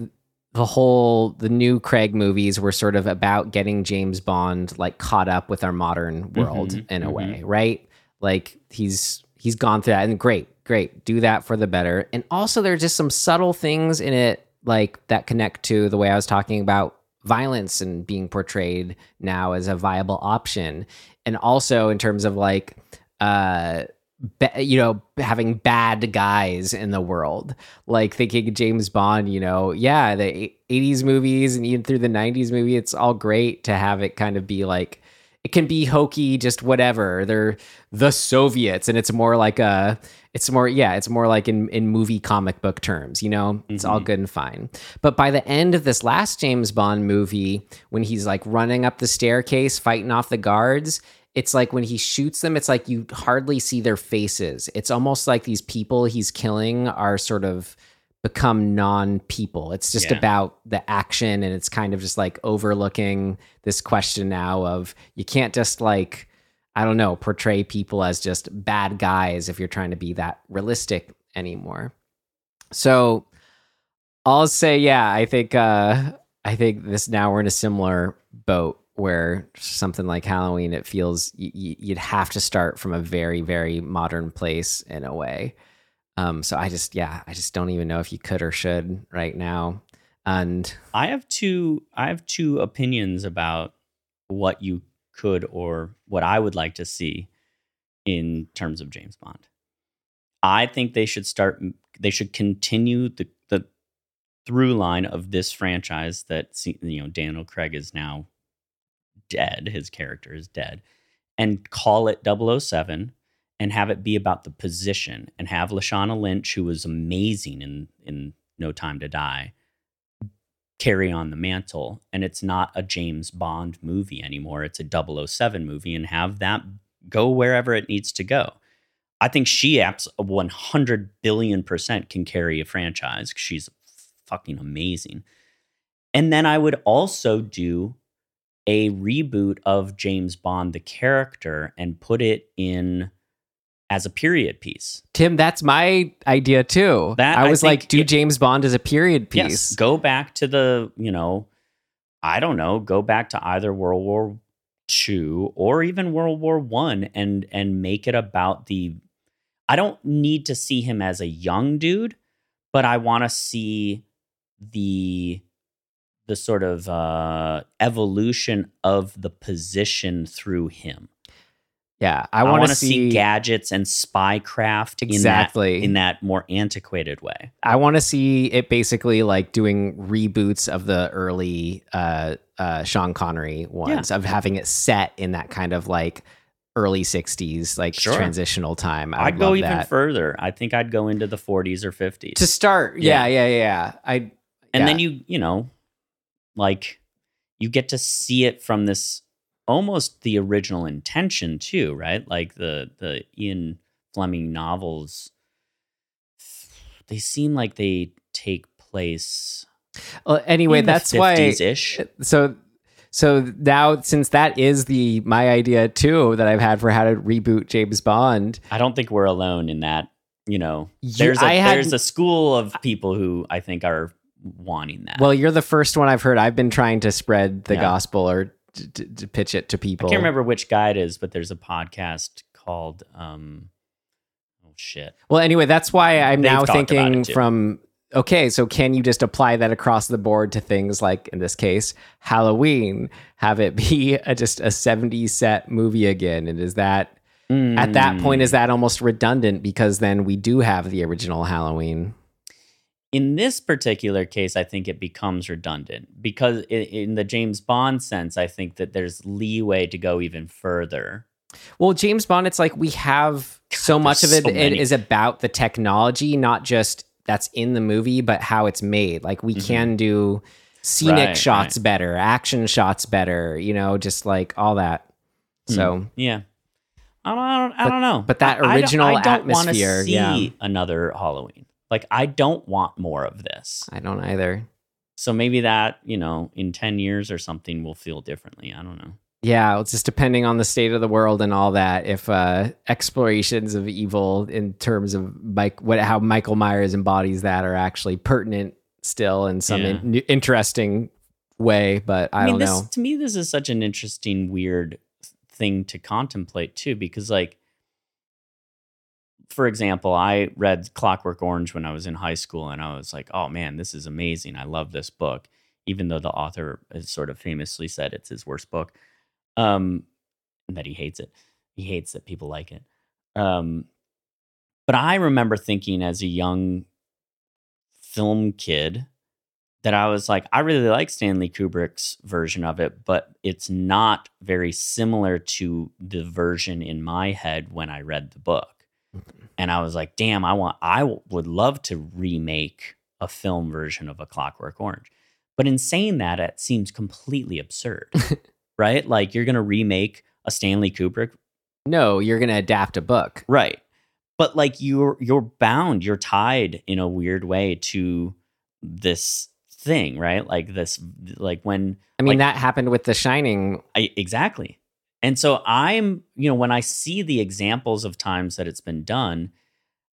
the whole the new craig movies were sort of about getting james bond like caught up with our modern world Mhm, in a mhm. way right? Like he's he's gone through that and great great do that for the better. And also there's just some subtle things in it like that connect to the way i was talking about violence and being portrayed now as a viable option. And also in terms of like uh ba- you know having bad guys in the world. Like thinking james bond you know yeah the 80s movies and even through the 90s movie it's all great to have it kind of be like it can be hokey just whatever. They're the soviets and it's more like a it's more yeah it's more like in in movie comic book terms you know? It's all mm-hmm. good and fine. But by the end of this last james bond movie when he's like running up the staircase fighting off the guards it's like when he shoots them it's like you hardly see their faces. It's almost like these people he's killing are sort of become non-people. It's just Yeah. about the action and it's kind of just like overlooking this question now of you can't just like i don't know portray people as just bad guys if you're trying to be that realistic anymore. So i'll say yeah i think uh i think this now we're in a similar boat where something like halloween it feels y- you'd have to start from a very very modern place in a way um so i just yeah i just don't even know if you could or should right now and I have two I have two opinions about what you could or what I would like to see in terms of James Bond. I think they should start they should continue the the through line of this franchise that you know Daniel Craig is now dead, his character is dead, and call it 007 and have it be about the position and have Lashana Lynch who was amazing in in No Time to Die carry on the mantle. And it's not a James Bond movie anymore. It's a 007 movie and have that go wherever it needs to go. I think she apps 100 billion percent can carry a franchise. she's fucking amazing. And then I would also do a reboot of James Bond the character and put it in as a period piece. Tim, that's my idea too. That- I I was think like, do it- James Bond as a period piece. Yes, go back to the, you know, I don't know, go back to either World War Two or even World War One and and make it about the I don't need to see him as a young dude, but I want to see the the sort of uh evolution of the position through him. Yeah, I I, want to to see gadgets and spycraft Exactly. in that, in that more antiquated way. I want to see it basically like doing reboots of the early uh, uh, Sean Connery ones of having it set in that kind of like early '60s like Sure. transitional time. I I'd go even that. further. I think I'd go into the 40s or 50s. to start. Yeah, yeah, yeah. yeah. I and yeah. then you, you know, like you get to see it from this almost the original intention too, right? Like the the Ian Fleming novels they seem like they take place Well, anyway, that's why. 50s-ish. So, so now since that is the my idea too that I've had for how to reboot James Bond. I don't think we're alone in that. You know, You- there's a had- there's a school of people who I think are wanting that. Well, you're the first one I've heard. I've been trying to spread the Yeah. gospel or to, to, to pitch it to people. I can't remember which guy it is, but there's a podcast called um oh shit. Well, anyway, that's why I'm They've now thinking from okay, so can you just apply that across the board to things like in this case Halloween? Have it be a, just a 70s set movie again? And is that at that point Mm. is that almost redundant because then we do have the original Halloween? In this particular case, I think it becomes redundant because in, in the James Bond sense, I think that there's leeway to go even further. Well, James Bond, it's like we have so much of it, so it is about the technology, not just that's in the movie, but how it's made. Like we can do scenic Mm-hmm. Right, shots right. better, action shots better, you know, just like all that. Hmm. So Yeah. I don't, I don't, I don't know. but that I- I don't- original I don't atmosphere, see yeah. another Halloween. Like I don't want more of this. I don't either. So maybe that, you know, in 10 years or something will feel differently. I don't know. Yeah, it's just depending on the state of the world and all that. If uh, explorations of evil in terms of Mike, what how Michael Myers embodies that are actually pertinent still in some Yeah. in, interesting way, but I, mean, don't this, know. To me, this is such an interesting, weird thing to contemplate too, because like, for example, I read Clockwork Orange when I was in high school, and I was like, "Oh man, this is amazing! I love this book." Even though the author has sort of famously said it's his worst book, um, and that he hates it. He hates that people like it. Um, but I remember thinking as a young film kid that I was like, I really like Stanley Kubrick's version of it, but it's not very similar to the version in my head when I read the book. And I was like, damn, I want, I w- would love to remake a film version of A Clockwork Orange. But in saying that, it seems completely absurd, right? Like you're going to remake a Stanley Kubrick No, you're going to adapt a book. Right. But like you're you're bound, you're tied in a weird way to this thing, right? Like this like when I mean, like, that happened with The Shining. I exactly. And so I'm, you know, when I see the examples of times that it's been done,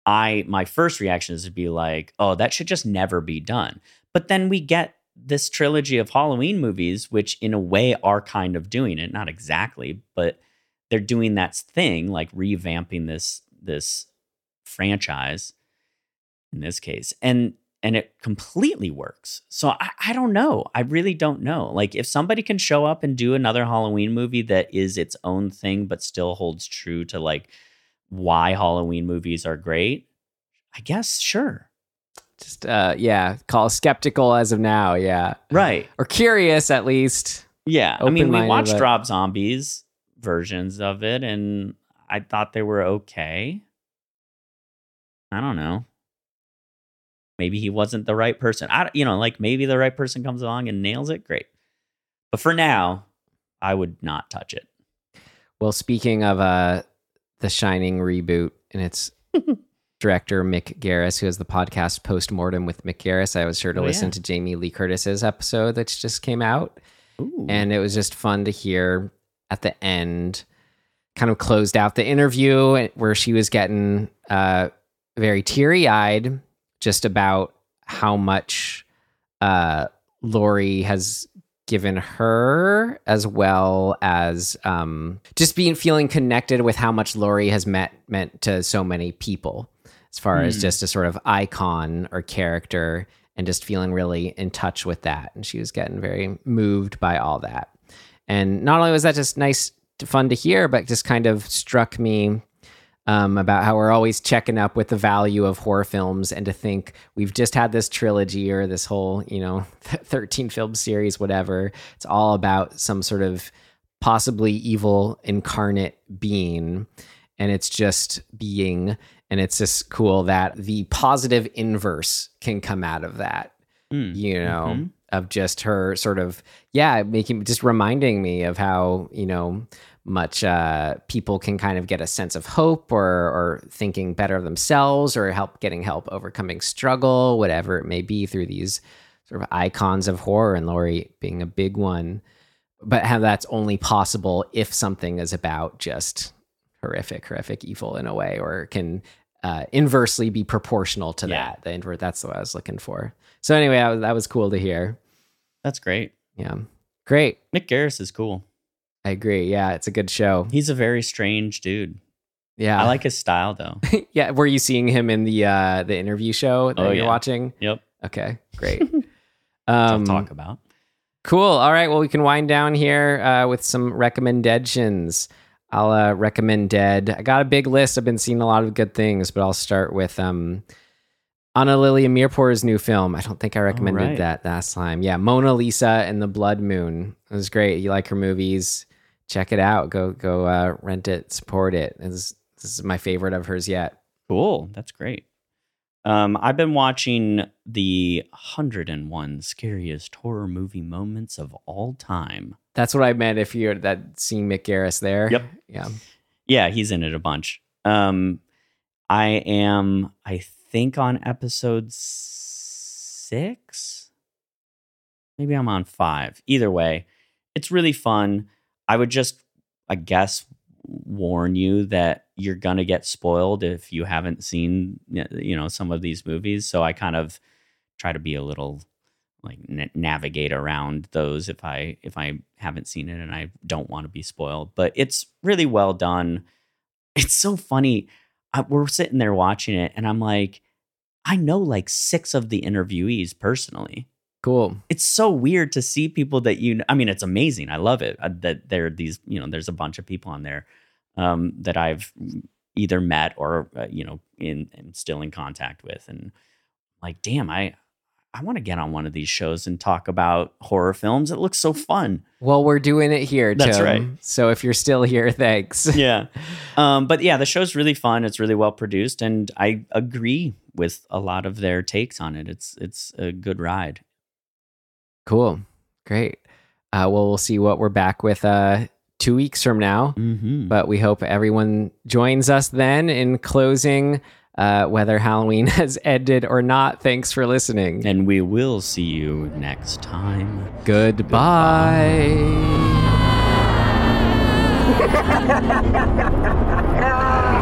I my first reaction is to be like, "Oh, that should just never be done." But then we get this trilogy of Halloween movies which in a way are kind of doing it, not exactly, but they're doing that thing like revamping this this franchise in this case. And and it completely works. So I, I don't know. I really don't know. Like if somebody can show up and do another Halloween movie that is its own thing but still holds true to like why Halloween movies are great, I guess sure. Just, uh, yeah, call skeptical as of now. Yeah. Right. Or curious at least. Yeah. I mean, we watched but- Rob Zombies versions of it and I thought they were okay. I don't know. Maybe he wasn't the right person. I, you know, like maybe the right person comes along and nails it. Great. But for now, I would not touch it. Well, speaking of uh, the Shining reboot and its director Mick Garris, who has the podcast Postmortem with Mick Garris, I was sure to Oh, listen yeah. to Jamie Lee Curtis's episode that just came out. Ooh. and it was just fun to hear at the end kind of closed out the interview where she was getting uh, very teary-eyed just about how much uh, Laurie has given her as well as um, just being feeling connected with how much Laurie has met meant to so many people as far as Hmm. just a sort of icon or character and just feeling really in touch with that and she was getting very moved by all that and not only was that just nice fun to hear but just kind of struck me um, about how we're always checking up with the value of horror films and to think we've just had this trilogy or this whole you know 13 film series whatever it's all about some sort of possibly evil incarnate being and it's just being and it's just cool that the positive inverse can come out of that Mm. you know Mhm. of just her sort of yeah making just reminding me of how you know much uh, people can kind of get a sense of hope or or thinking better of themselves or help getting help overcoming struggle whatever it may be through these sort of icons of horror and Laurie being a big one but how that's only possible if something is about just horrific horrific evil in a way or can uh, inversely be proportional to Yeah. that the invert that's what I was looking for so anyway that was, that was cool to hear That's great. yeah great Mick Garris is cool. I agree yeah it's a good show He's a very strange dude. yeah I like his style though. yeah were you seeing him in the uh the interview show that Oh, you're yeah. watching yep. okay great um talk about. Cool. All right. Well, we can wind down here uh, with some recommendations. I'll uh, recommend Dead. I got a big list. I've been seeing a lot of good things, but I'll start with um, Ana Lily Amirpour's new film. I don't think I recommended right. that last time. Yeah, Mona Lisa and the Blood Moon. It was great. You like her movies? Check it out. Go go uh, rent it. Support it. This, this is my favorite of hers yet. Cool. That's great. Um, I've been watching the 101 scariest horror movie moments of all time. That's what I meant. If you're that seeing Mick Garris there. Yep. Yeah. Yeah, he's in it a bunch. Um, I am, I think, on episode six. Maybe I'm on five. Either way, it's really fun. I would just, I guess, warn you that you're gonna get spoiled if you haven't seen, you know, some of these movies. So I kind of try to be a little like na- navigate around those if I if I haven't seen it and I don't want to be spoiled. But it's really well done. It's so funny. I, we're sitting there watching it, and I'm like, I know like six of the interviewees personally. Cool. It's so weird to see people that you. I mean, it's amazing. I love it uh, that there are these. You know, there's a bunch of people on there um, that I've either met or uh, you know in and still in contact with, and like, damn, I I want to get on one of these shows and talk about horror films. It looks so fun. Well, we're doing it here. That's right. So if you're still here, thanks. yeah. Um, but yeah, the show's really fun. It's really well produced, and I agree with a lot of their takes on it. It's it's a good ride. Cool. Great. Uh, well, we'll see what we're back with uh, two weeks from now. Mm-hmm. But we hope everyone joins us then in closing, uh, whether Halloween has ended or not. Thanks for listening. and we will see you next time. Goodbye.